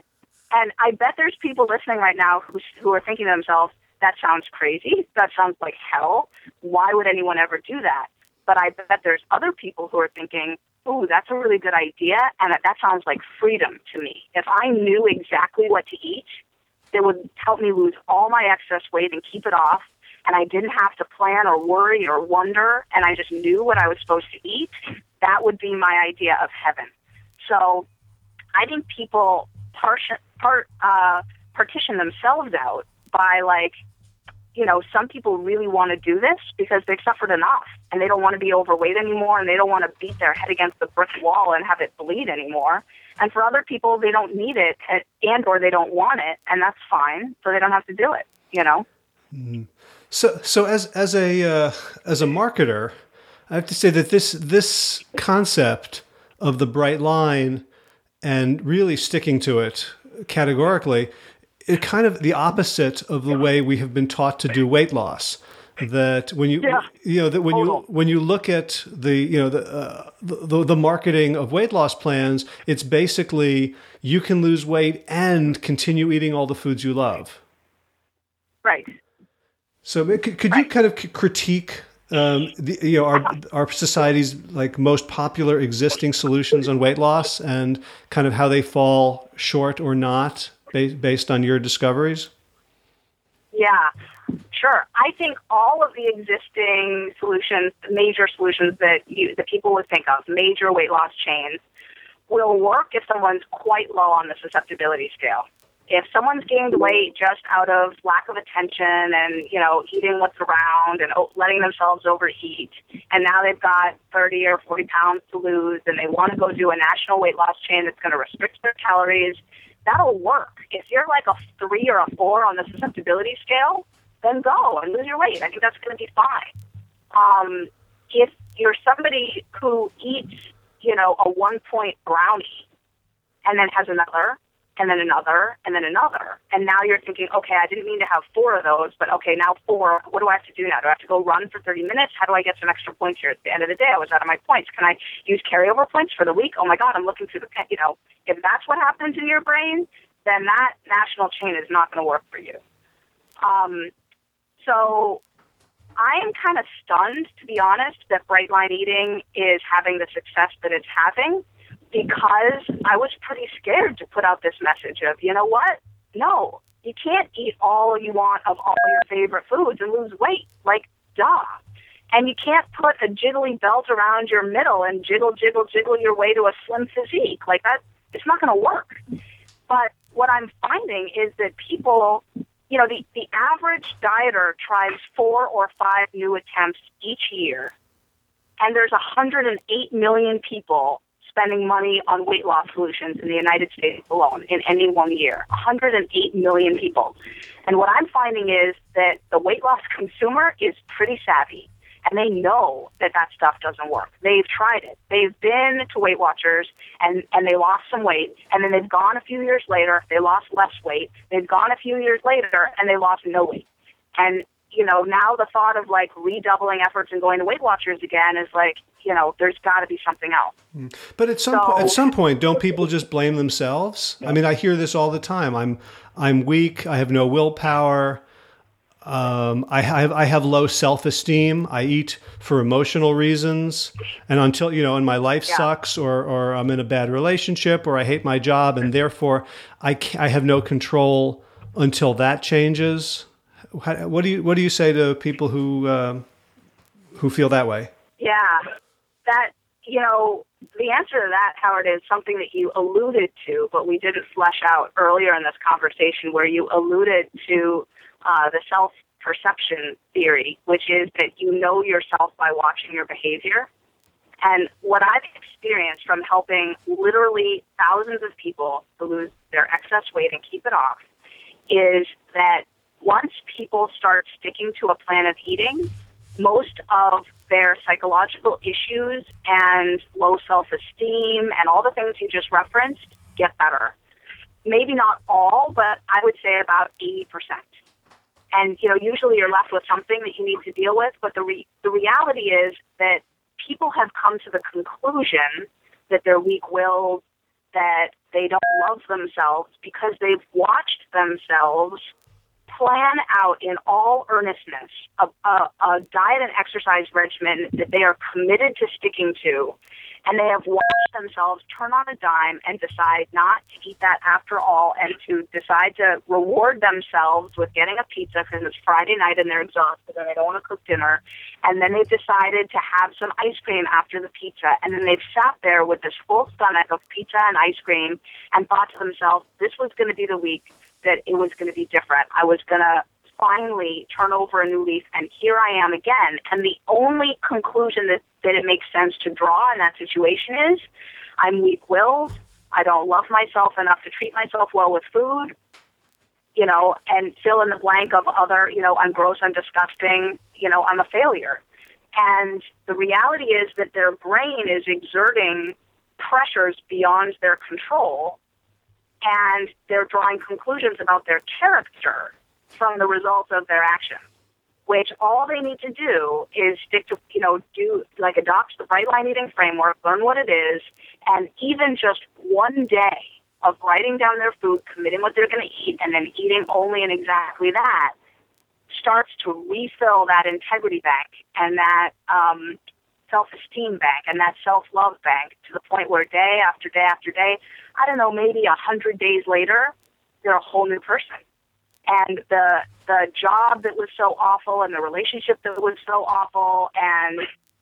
and I bet there's people listening right now who who are thinking to themselves, that sounds crazy. That sounds like hell. Why would anyone ever do that? But I bet there's other people who are thinking, ooh, that's a really good idea, and that, that sounds like freedom to me. If I knew exactly what to eat, it would help me lose all my excess weight and keep it off and I didn't have to plan or worry or wonder, and I just knew what I was supposed to eat, that would be my idea of heaven. So I think people partition, part, uh, partition themselves out by like, you know, some people really want to do this because they've suffered enough and they don't want to be overweight anymore and they don't want to beat their head against the brick wall and have it bleed anymore. And for other people, they don't need it and or they don't want it, and that's fine, so they don't have to do it. You know. Mm-hmm. So, so as as a uh, as a marketer, I have to say that this this concept of the bright line and really sticking to it categorically, it kind of the opposite of the way we have been taught to do weight loss. That when you yeah. you know that when you when you look at the you know the, uh, the the marketing of weight loss plans, it's basically you can lose weight and continue eating all the foods you love. Right. So could, could you kind of critique um, the, you know our our society's like most popular existing solutions on weight loss and kind of how they fall short or not based on your discoveries? Yeah, sure. I think all of the existing solutions, major solutions that you that people would think of, major weight loss chains, will work if someone's quite low on the susceptibility scale if someone's gained weight just out of lack of attention and you know eating what's around and letting themselves overeat and now they've got 30 or 40 pounds to lose and they want to go do a national weight loss chain that's going to restrict their calories that'll work. If you're like a three or a four on the susceptibility scale then go and lose your weight. I think that's going to be fine. Um, if you're somebody who eats you know a one point brownie and then has another and then another, and then another. And now you're thinking, okay, I didn't mean to have four of those, but okay, now four. What do I have to do now? Do I have to go run for 30 minutes? How do I get some extra points here? At the end of the day, I was out of my points. Can I use carryover points for the week? Oh my God, I'm looking through the, you know, if that's what happens in your brain, then that national chain is not going to work for you. Um, so I am kind of stunned, to be honest, that bright line eating is having the success that it's having because I was pretty scared to put out this message of, you know what? No, you can't eat all you want of all your favorite foods and lose weight. Like, duh. And you can't put a jiggly belt around your middle and jiggle, jiggle, jiggle your way to a slim physique. Like that, it's not going to work. But what I'm finding is that people, you know, the, the average dieter tries four or five new attempts each year. And there's 108 million people spending money on weight loss solutions in the United States alone in any one year. 108 million people. And what I'm finding is that the weight loss consumer is pretty savvy and they know that that stuff doesn't work. They've tried it. They've been to Weight Watchers and and they lost some weight, and then they've gone a few years later. They lost less weight. They've gone a few years later and they lost no weight. And you know now the thought of like redoubling efforts and going to Weight Watchers again is like you know there's got to be something else. Mm. But at some so, po- at some point, don't people just blame themselves? I mean, I hear this all the time. I'm I'm weak. I have no willpower. Um, I have I have low self esteem. I eat for emotional reasons, and until you know, and my life yeah. sucks, or or I'm in a bad relationship, or I hate my job, and therefore I I have no control until that changes. How, what do you what do you say to people who uh, who feel that way? Yeah, that you know the answer to that, Howard, is something that you alluded to, but we didn't flesh out earlier in this conversation, where you alluded to uh, the self perception theory, which is that you know yourself by watching your behavior. And what I've experienced from helping literally thousands of people to lose their excess weight and keep it off is that once people start sticking to a plan of eating, most of their psychological issues and low self esteem and all the things you just referenced get better. Maybe not all, but I would say about 80%. And you know, usually you're left with something that you need to deal with. But the re- the reality is that people have come to the conclusion that they're weak-willed, that they don't love themselves because they've watched themselves plan out in all earnestness a, a, a diet and exercise regimen that they are committed to sticking to and they have watched themselves turn on a dime and decide not to eat that after all and to decide to reward themselves with getting a pizza because it's Friday night and they're exhausted and they don't want to cook dinner. And then they've decided to have some ice cream after the pizza. And then they've sat there with this full stomach of pizza and ice cream and thought to themselves, this was going to be the week that it was going to be different. I was going to finally turn over a new leaf and here I am again. And the only conclusion that, that it makes sense to draw in that situation is I'm weak willed. I don't love myself enough to treat myself well with food, you know, and fill in the blank of other, you know, I'm gross, I'm disgusting, you know, I'm a failure. And the reality is that their brain is exerting pressures beyond their control and they're drawing conclusions about their character from the results of their actions. Which all they need to do is stick to, you know, do like adopt the bright line eating framework, learn what it is, and even just one day of writing down their food, committing what they're going to eat, and then eating only and exactly that starts to refill that integrity bank and that um, self-esteem bank and that self-love bank to the point where day after day after day, I don't know, maybe a hundred days later, they're a whole new person and the the job that was so awful and the relationship that was so awful and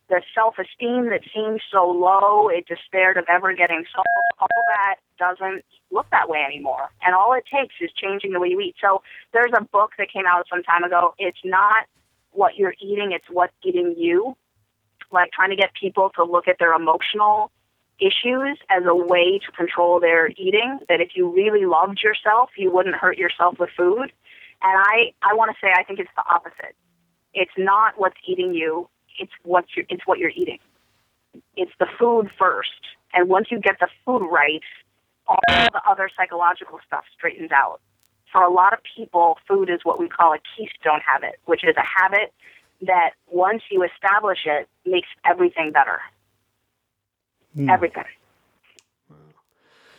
the self esteem that seemed so low, it despaired of ever getting solved, all that doesn't look that way anymore. And all it takes is changing the way you eat. So there's a book that came out some time ago. It's not what you're eating, it's what's eating you. Like trying to get people to look at their emotional issues as a way to control their eating. That if you really loved yourself, you wouldn't hurt yourself with food. And I, I want to say I think it's the opposite. It's not what's eating you. It's what you it's what you're eating. It's the food first. And once you get the food right, all the other psychological stuff straightens out. For a lot of people, food is what we call a keystone habit, which is a habit that once you establish it, makes everything better. Mm. Everything.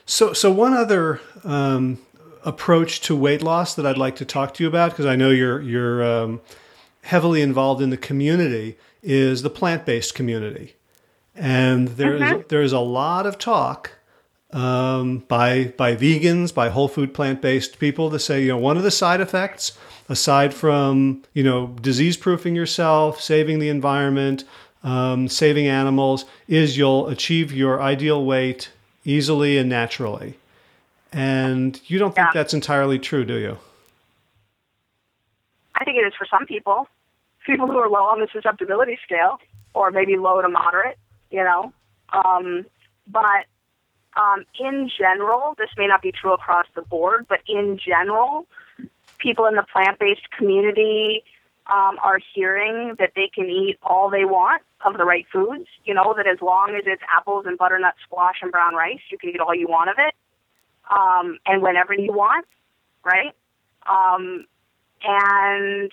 So, so one other um, approach to weight loss that I'd like to talk to you about because I know you're you're um, heavily involved in the community is the plant based community, and there's mm-hmm. there's a lot of talk um, by by vegans, by whole food plant based people to say, you know, one of the side effects, aside from you know disease proofing yourself, saving the environment, um, saving animals, is you'll achieve your ideal weight easily and naturally. And you don't think Yeah. that's entirely true, do you? I think it is for some people, people who are low on the susceptibility scale, or maybe low to moderate, you know. Um, but um, in general, this may not be true across the board, but in general, people in the plant based community um, are hearing that they can eat all they want of the right foods. You know, that as long as it's apples and butternut squash and brown rice, you can eat all you want of it um, and whenever you want, right? Um, and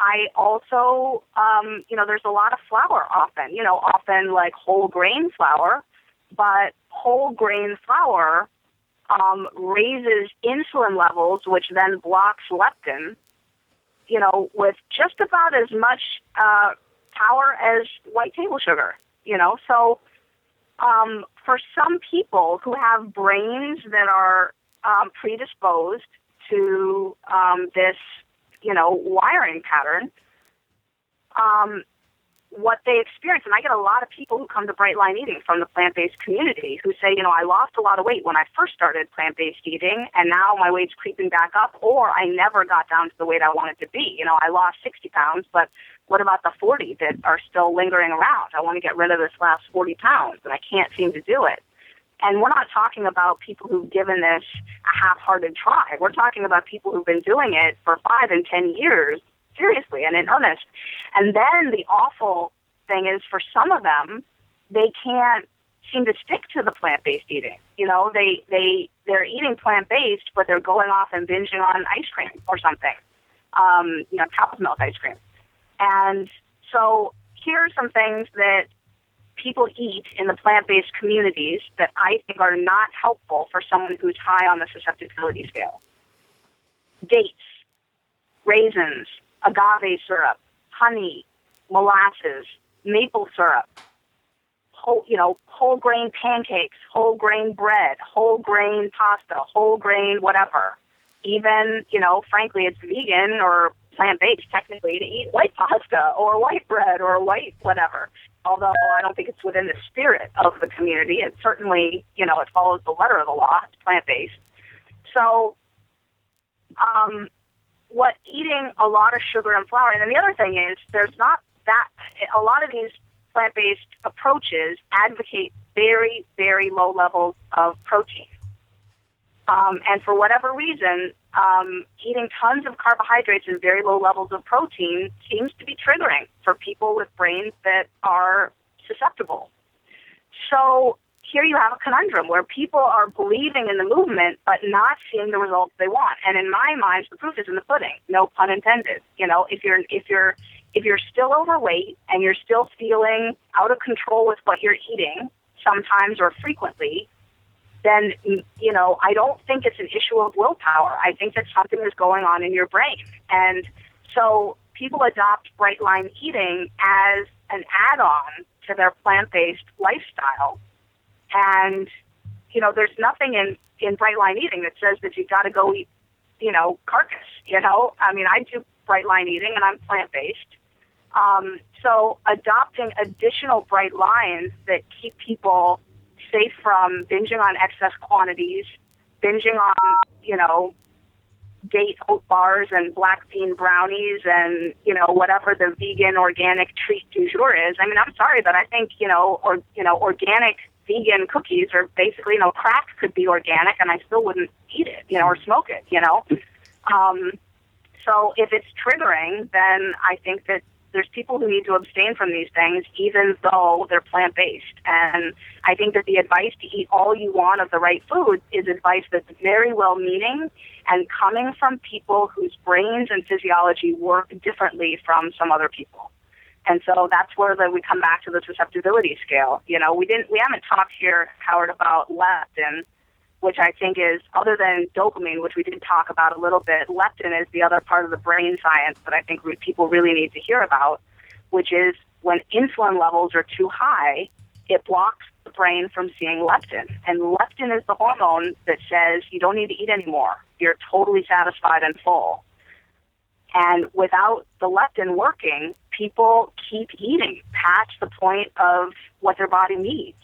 I also, um, you know, there's a lot of flour often, you know, often like whole grain flour, but whole grain flour um, raises insulin levels, which then blocks leptin, you know, with just about as much uh, power as white table sugar, you know. So um, for some people who have brains that are um, predisposed to um, this, you know, wiring pattern, um, what they experience, and I get a lot of people who come to Bright Line Eating from the plant based community who say, you know, I lost a lot of weight when I first started plant based eating, and now my weight's creeping back up, or I never got down to the weight I wanted to be. You know, I lost 60 pounds, but what about the 40 that are still lingering around? I want to get rid of this last 40 pounds, and I can't seem to do it. And we're not talking about people who've given this a half hearted try. We're talking about people who've been doing it for five and 10 years seriously and in earnest. And then the awful thing is for some of them, they can't seem to stick to the plant based eating. You know, they, they, they're eating plant based, but they're going off and binging on ice cream or something, um, you know, cow's milk ice cream. And so here are some things that people eat in the plant based communities that I think are not helpful for someone who's high on the susceptibility scale dates, raisins, agave syrup, honey, molasses, maple syrup, whole, you know, whole grain pancakes, whole grain bread, whole grain pasta, whole grain whatever. Even, you know, frankly, it's vegan or plant based technically to eat white pasta or white bread or white whatever. Although I don't think it's within the spirit of the community. It certainly, you know, it follows the letter of the law. It's plant based. So, um, what eating a lot of sugar and flour, and then the other thing is there's not that a lot of these plant based approaches advocate very, very low levels of protein. Um, and for whatever reason, um, eating tons of carbohydrates and very low levels of protein seems to be triggering for people with brains that are susceptible. So here you have a conundrum where people are believing in the movement but not seeing the results they want. And in my mind, the proof is in the pudding. No pun intended. You know, if you're if you're if you're still overweight and you're still feeling out of control with what you're eating, sometimes or frequently, then you know I don't think it's an issue of willpower. I think that something is going on in your brain, and so people adopt bright line eating as an add-on to their plant-based lifestyle. And you know, there's nothing in in bright line eating that says that you've got to go eat, you know, carcass. You know, I mean, I do bright line eating and I'm plant-based. Um, so adopting additional bright lines that keep people safe from binging on excess quantities, binging on, you know, date oat bars and black bean brownies and, you know, whatever the vegan organic treat du jour is. I mean, I'm sorry, but I think, you know, or, you know, organic vegan cookies are basically, you know, crack could be organic and I still wouldn't eat it, you know, or smoke it, you know. Um, so if it's triggering, then I think that there's people who need to abstain from these things even though they're plant based. And I think that the advice to eat all you want of the right food is advice that's very well meaning and coming from people whose brains and physiology work differently from some other people. And so that's where the, we come back to the susceptibility scale. You know, we didn't we haven't talked here, Howard, about leptin, which I think is other than dopamine, which we did talk about a little bit. Leptin is the other part of the brain science that I think re- people really need to hear about, which is when insulin levels are too high, it blocks the brain from seeing leptin. And leptin is the hormone that says you don't need to eat anymore. You're totally satisfied and full. And without the leptin working, people keep eating past the point of what their body needs.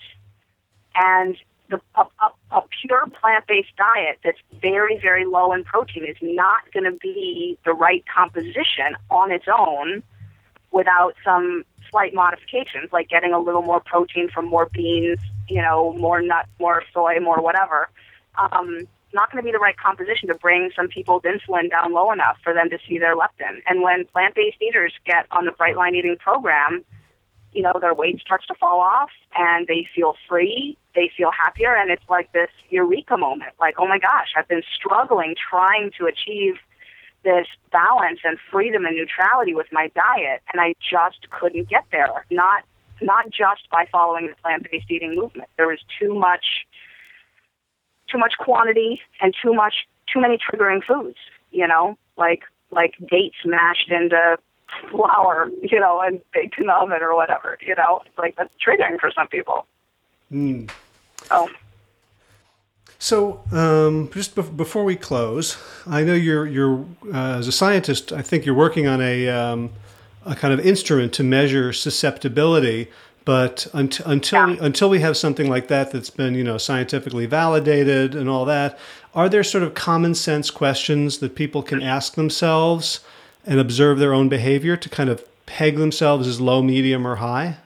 And the, a, a, a pure plant-based diet that's very, very low in protein is not going to be the right composition on its own without some slight modifications, like getting a little more protein from more beans, you know, more nut, more soy, more whatever. Um, not going to be the right composition to bring some people's insulin down low enough for them to see their leptin. And when plant-based eaters get on the Bright Line Eating program, you know, their weight starts to fall off and they feel free, they feel happier, and it's like this eureka moment. Like, oh my gosh, I've been struggling trying to achieve this balance and freedom and neutrality with my diet, and I just couldn't get there. Not not just by following the plant-based eating movement. There was too much too much quantity and too much too many triggering foods. You know, like like dates mashed into flour, *laughs* you know, and baked in the oven or whatever. You know, like that's triggering for some people. Mm. Oh. So, um, just be- before we close, I know you're you're uh, as a scientist. I think you're working on a um, a kind of instrument to measure susceptibility. But un- until Yeah. until we have something like that that's been you know scientifically validated and all that, are there sort of common sense questions that people can ask themselves and observe their own behavior to kind of peg themselves as low, medium, or high?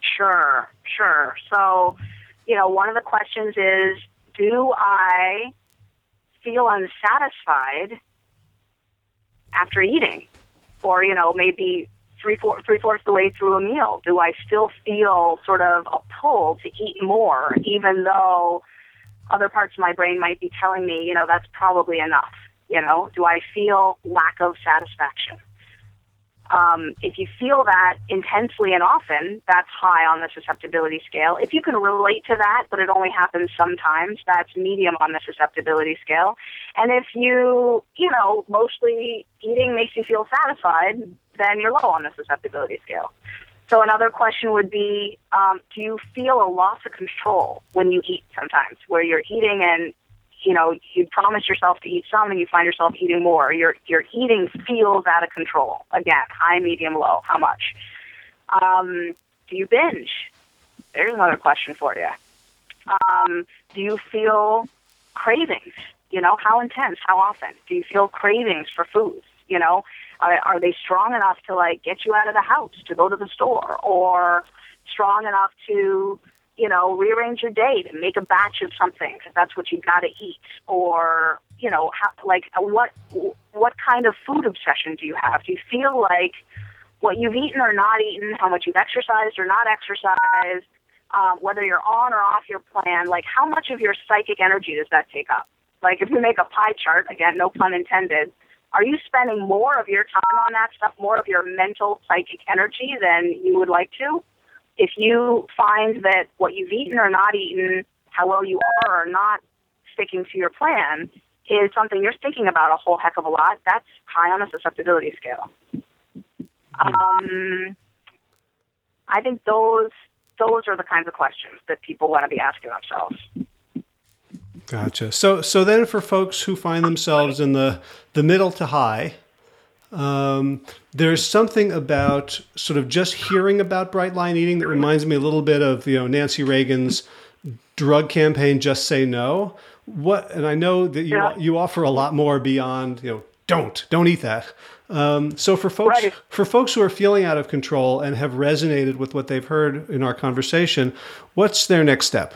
Sure, sure. So, you know, one of the questions is do I feel unsatisfied after eating? Or, you know, maybe three, four, three fourths the way through a meal? Do I still feel sort of a pull to eat more, even though other parts of my brain might be telling me, you know, that's probably enough? You know, do I feel lack of satisfaction? Um, if you feel that intensely and often, that's high on the susceptibility scale. If you can relate to that, but it only happens sometimes, that's medium on the susceptibility scale. And if you, you know, mostly eating makes you feel satisfied, then you're low on the susceptibility scale. So another question would be, um, do you feel a loss of control when you eat sometimes, where you're eating and you know, you promise yourself to eat some and you find yourself eating more. Your your eating feels out of control. Again, high, medium, low. How much? Um, do you binge? There's another question for you. Um, do you feel cravings? You know, how intense? How often? Do you feel cravings for foods? You know, are, are they strong enough to like get you out of the house to go to the store, or strong enough to you know, rearrange your day to make a batch of something because that's what you got to eat, or you know, how, like what what kind of food obsession do you have? Do you feel like what you've eaten or not eaten, how much you've exercised or not exercised, um, whether you're on or off your plan, like how much of your psychic energy does that take up? Like if you make a pie chart, again, no pun intended, are you spending more of your time on that stuff, more of your mental psychic energy than you would like to? If you find that what you've eaten or not eaten, how well you are or not sticking to your plan, is something you're thinking about a whole heck of a lot, that's high on the susceptibility scale. Um, I think those those are the kinds of questions that people want to be asking themselves. Gotcha. So, so then for folks who find themselves in the the middle to high, um, there's something about sort of just hearing about bright line eating that reminds me a little bit of you know Nancy Reagan's drug campaign, "Just Say No." What, and I know that you Yeah. you offer a lot more beyond you know don't don't eat that. Um, so for folks Right. for folks who are feeling out of control and have resonated with what they've heard in our conversation, what's their next step?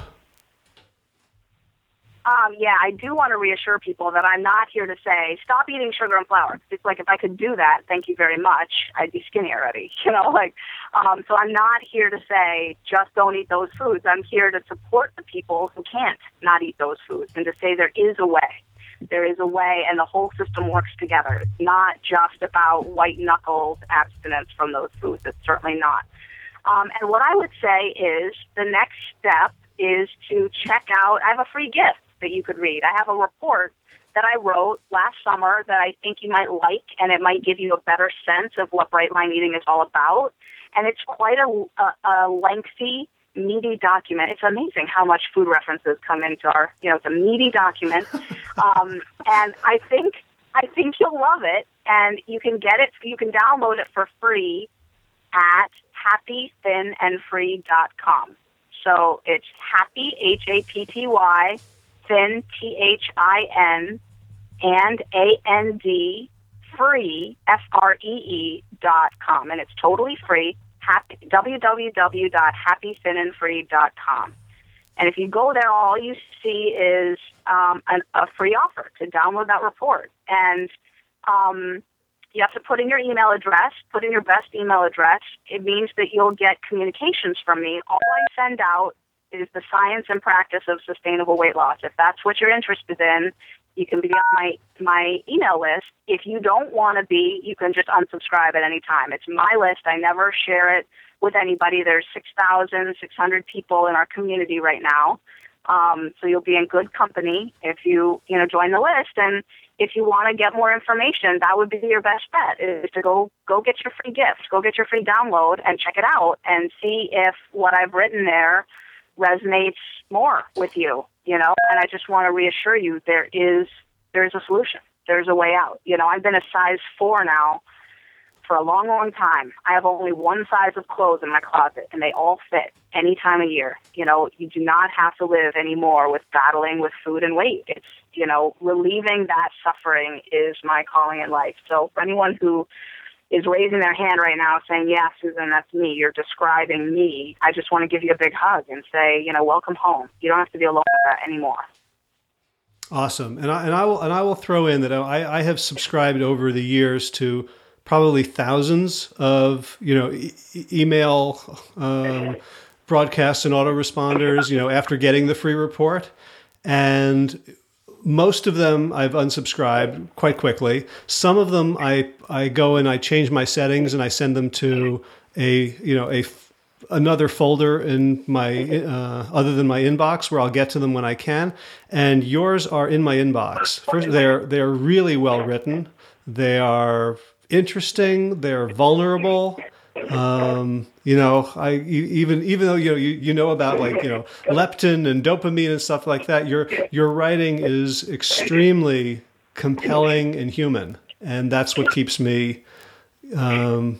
Um, yeah, I do want to reassure people that I'm not here to say stop eating sugar and flour. It's like if I could do that, thank you very much, I'd be skinny already. *laughs* You know, like um, so I'm not here to say just don't eat those foods. I'm here to support the people who can't not eat those foods and to say there is a way. There is a way, and the whole system works together. It's not just about white knuckles abstinence from those foods. It's certainly not. Um, and what I would say is the next step is to check out. I have a free gift that you could read. I have a report that I wrote last summer that I think you might like, and it might give you a better sense of what bright line eating is all about. And it's quite a, a, a lengthy meaty document. It's amazing how much food references come into our, you know, it's a meaty document. *laughs* um, and I think, I think you'll love it. And you can get it, you can download it for free at happythinandfree.com. So it's happy, H A P T Y, thin, T H I N, and A N D, free, F R E E dot com. And it's totally free, happy. And if you go there, all you see is um, an, a free offer to download that report. And um, you have to put in your email address, put in your best email address. It means that you'll get communications from me. All I send out is the science and practice of sustainable weight loss. If that's what you're interested in, you can be on my my email list. If you don't want to be, you can just unsubscribe at any time. It's my list. I never share it with anybody. There's 6,600 people in our community right now. Um, so you'll be in good company if you you know join the list. And if you want to get more information, that would be your best bet is to go go get your free gift, go get your free download, and check it out and see if what I've written there resonates more with you. You know, and I just want to reassure you there is there is a solution. There's a way out. You know, I've been a size four now for a long, long time. I have only one size of clothes in my closet, and they all fit any time of year. You know, you do not have to live anymore with battling with food and weight. It's, you know, relieving that suffering is my calling in life. So for anyone who is raising their hand right now saying, Yeah, Susan, that's me. You're describing me. I just want to give you a big hug and say, you know, welcome home. You don't have to be alone with that anymore. Awesome. And I, and I will and I will throw in that I, I have subscribed over the years to probably thousands of you know e- email um, broadcasts and autoresponders you know after getting the free report and most of them I've unsubscribed quite quickly. Some of them I I go and I change my settings and I send them to a you know a another folder in my uh, other than my inbox where I'll get to them when I can. And yours are in my inbox. First, they're they're really well written. They are interesting. They're vulnerable. Um, you know, I even even though you know you, you know about like you know leptin and dopamine and stuff like that, your your writing is extremely compelling and human, and that's what keeps me, um,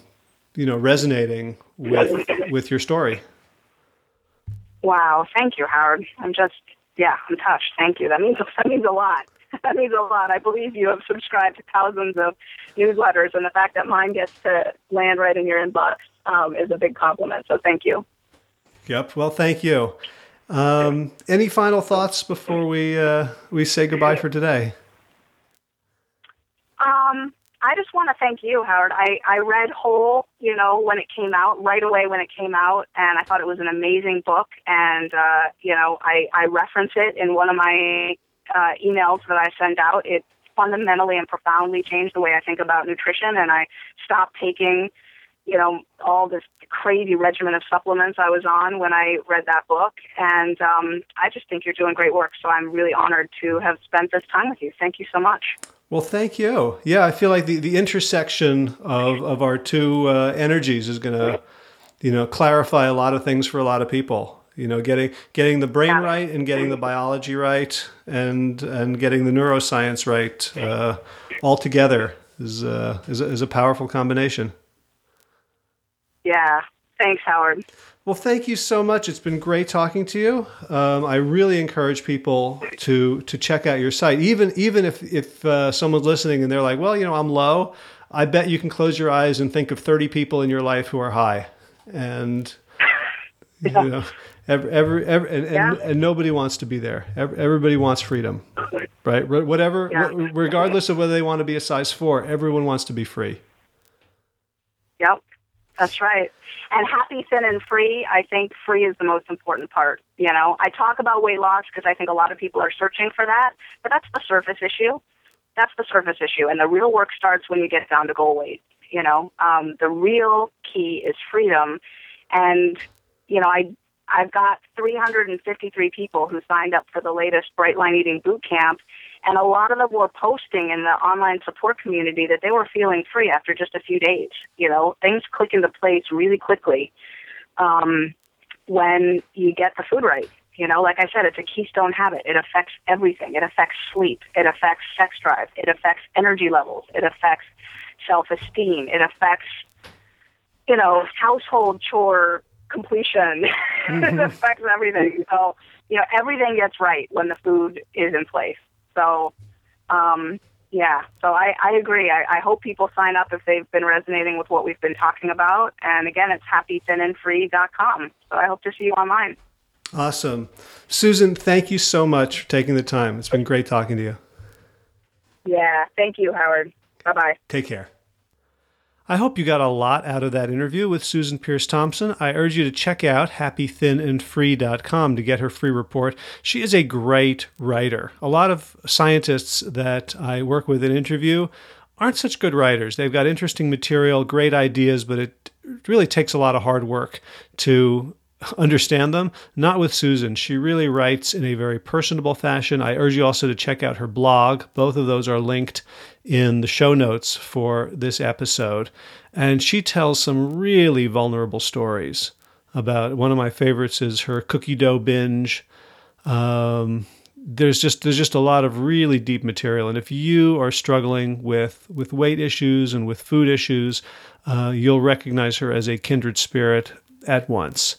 you know, resonating with with your story. Wow, thank you, Howard. I'm just yeah, I'm touched. Thank you. That means *laughs* that means a lot. That means a lot. I believe you have subscribed to thousands of newsletters, and the fact that mine gets to land right in your inbox um, is a big compliment. So thank you. Yep. Well, thank you. Um, any final thoughts before we uh, we say goodbye for today? Um, I just want to thank you, Howard. I, I read Whole, you know, when it came out, right away when it came out, and I thought it was an amazing book. And, uh, you know, I, I reference it in one of my uh, emails that I send out, it fundamentally and profoundly changed the way I think about nutrition. And I stopped taking, you know, all this crazy regimen of supplements I was on when I read that book. And um, I just think you're doing great work. So I'm really honored to have spent this time with you. Thank you so much. Well, thank you. Yeah, I feel like the, the intersection of, of our two uh, energies is going to, you know, clarify a lot of things for a lot of people you know getting getting the brain right and getting the biology right and and getting the neuroscience right uh, all together is uh, is a, is a powerful combination. Yeah. Thanks howard. Well thank you so much. It's been great talking to you. Um, i really encourage people to to check out your site. Even even if if uh, someone's listening and they're like well you know i'm low. I bet you can close your eyes and think of 30 people in your life who are high. And *laughs* you know Every, every, every and, yeah. and, and, nobody wants to be there. Everybody wants freedom, right? Whatever, yeah. regardless of whether they want to be a size four, everyone wants to be free. Yep, that's right. And happy, thin, and free. I think free is the most important part. You know, I talk about weight loss because I think a lot of people are searching for that, but that's the surface issue. That's the surface issue, and the real work starts when you get down to goal weight. You know, um, the real key is freedom, and you know, I I've got 353 people who signed up for the latest Bright Line Eating Boot Camp, and a lot of them were posting in the online support community that they were feeling free after just a few days. You know, things click into place really quickly. Um, when you get the food right. You know, like I said, it's a keystone habit. It affects everything. It affects sleep. It affects sex drive. It affects energy levels. It affects self esteem. It affects, you know, household chore completion. *laughs* Mm-hmm. it affects everything. So, you know, everything gets right when the food is in place. So, um, yeah, so I, I agree. I, I hope people sign up if they've been resonating with what we've been talking about. And again, it's happythinandfree.com. So I hope to see you online. Awesome. Susan, thank you so much for taking the time. It's been great talking to you. Yeah, thank you, Howard. Bye bye. Take care. I hope you got a lot out of that interview with Susan Peirce Thompson. I urge you to check out happythinandfree.com to get her free report. She is a great writer. A lot of scientists that I work with and interview aren't such good writers. They've got interesting material, great ideas, but it really takes a lot of hard work to understand them. Not with Susan. She really writes in a very personable fashion. I urge you also to check out her blog. Both of those are linked in the show notes for this episode. And she tells some really vulnerable stories about one of my favorites is her cookie dough binge. Um, there's just there's just a lot of really deep material, and if you are struggling with with weight issues and with food issues, uh, you'll recognize her as a kindred spirit at once.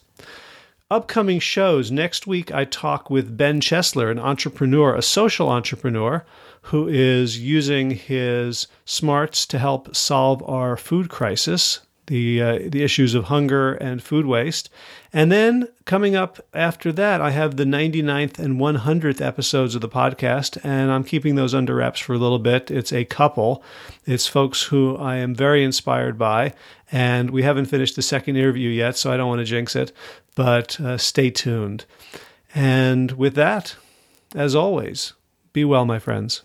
Upcoming shows. Next week, I talk with Ben Chesler, an entrepreneur, a social entrepreneur who is using his smarts to help solve our food crisis, the, uh, the issues of hunger and food waste. And then coming up after that, I have the 99th and 100th episodes of the podcast, and I'm keeping those under wraps for a little bit. It's a couple, it's folks who I am very inspired by, and we haven't finished the second interview yet, so I don't want to jinx it but uh, stay tuned. And with that, as always, be well, my friends.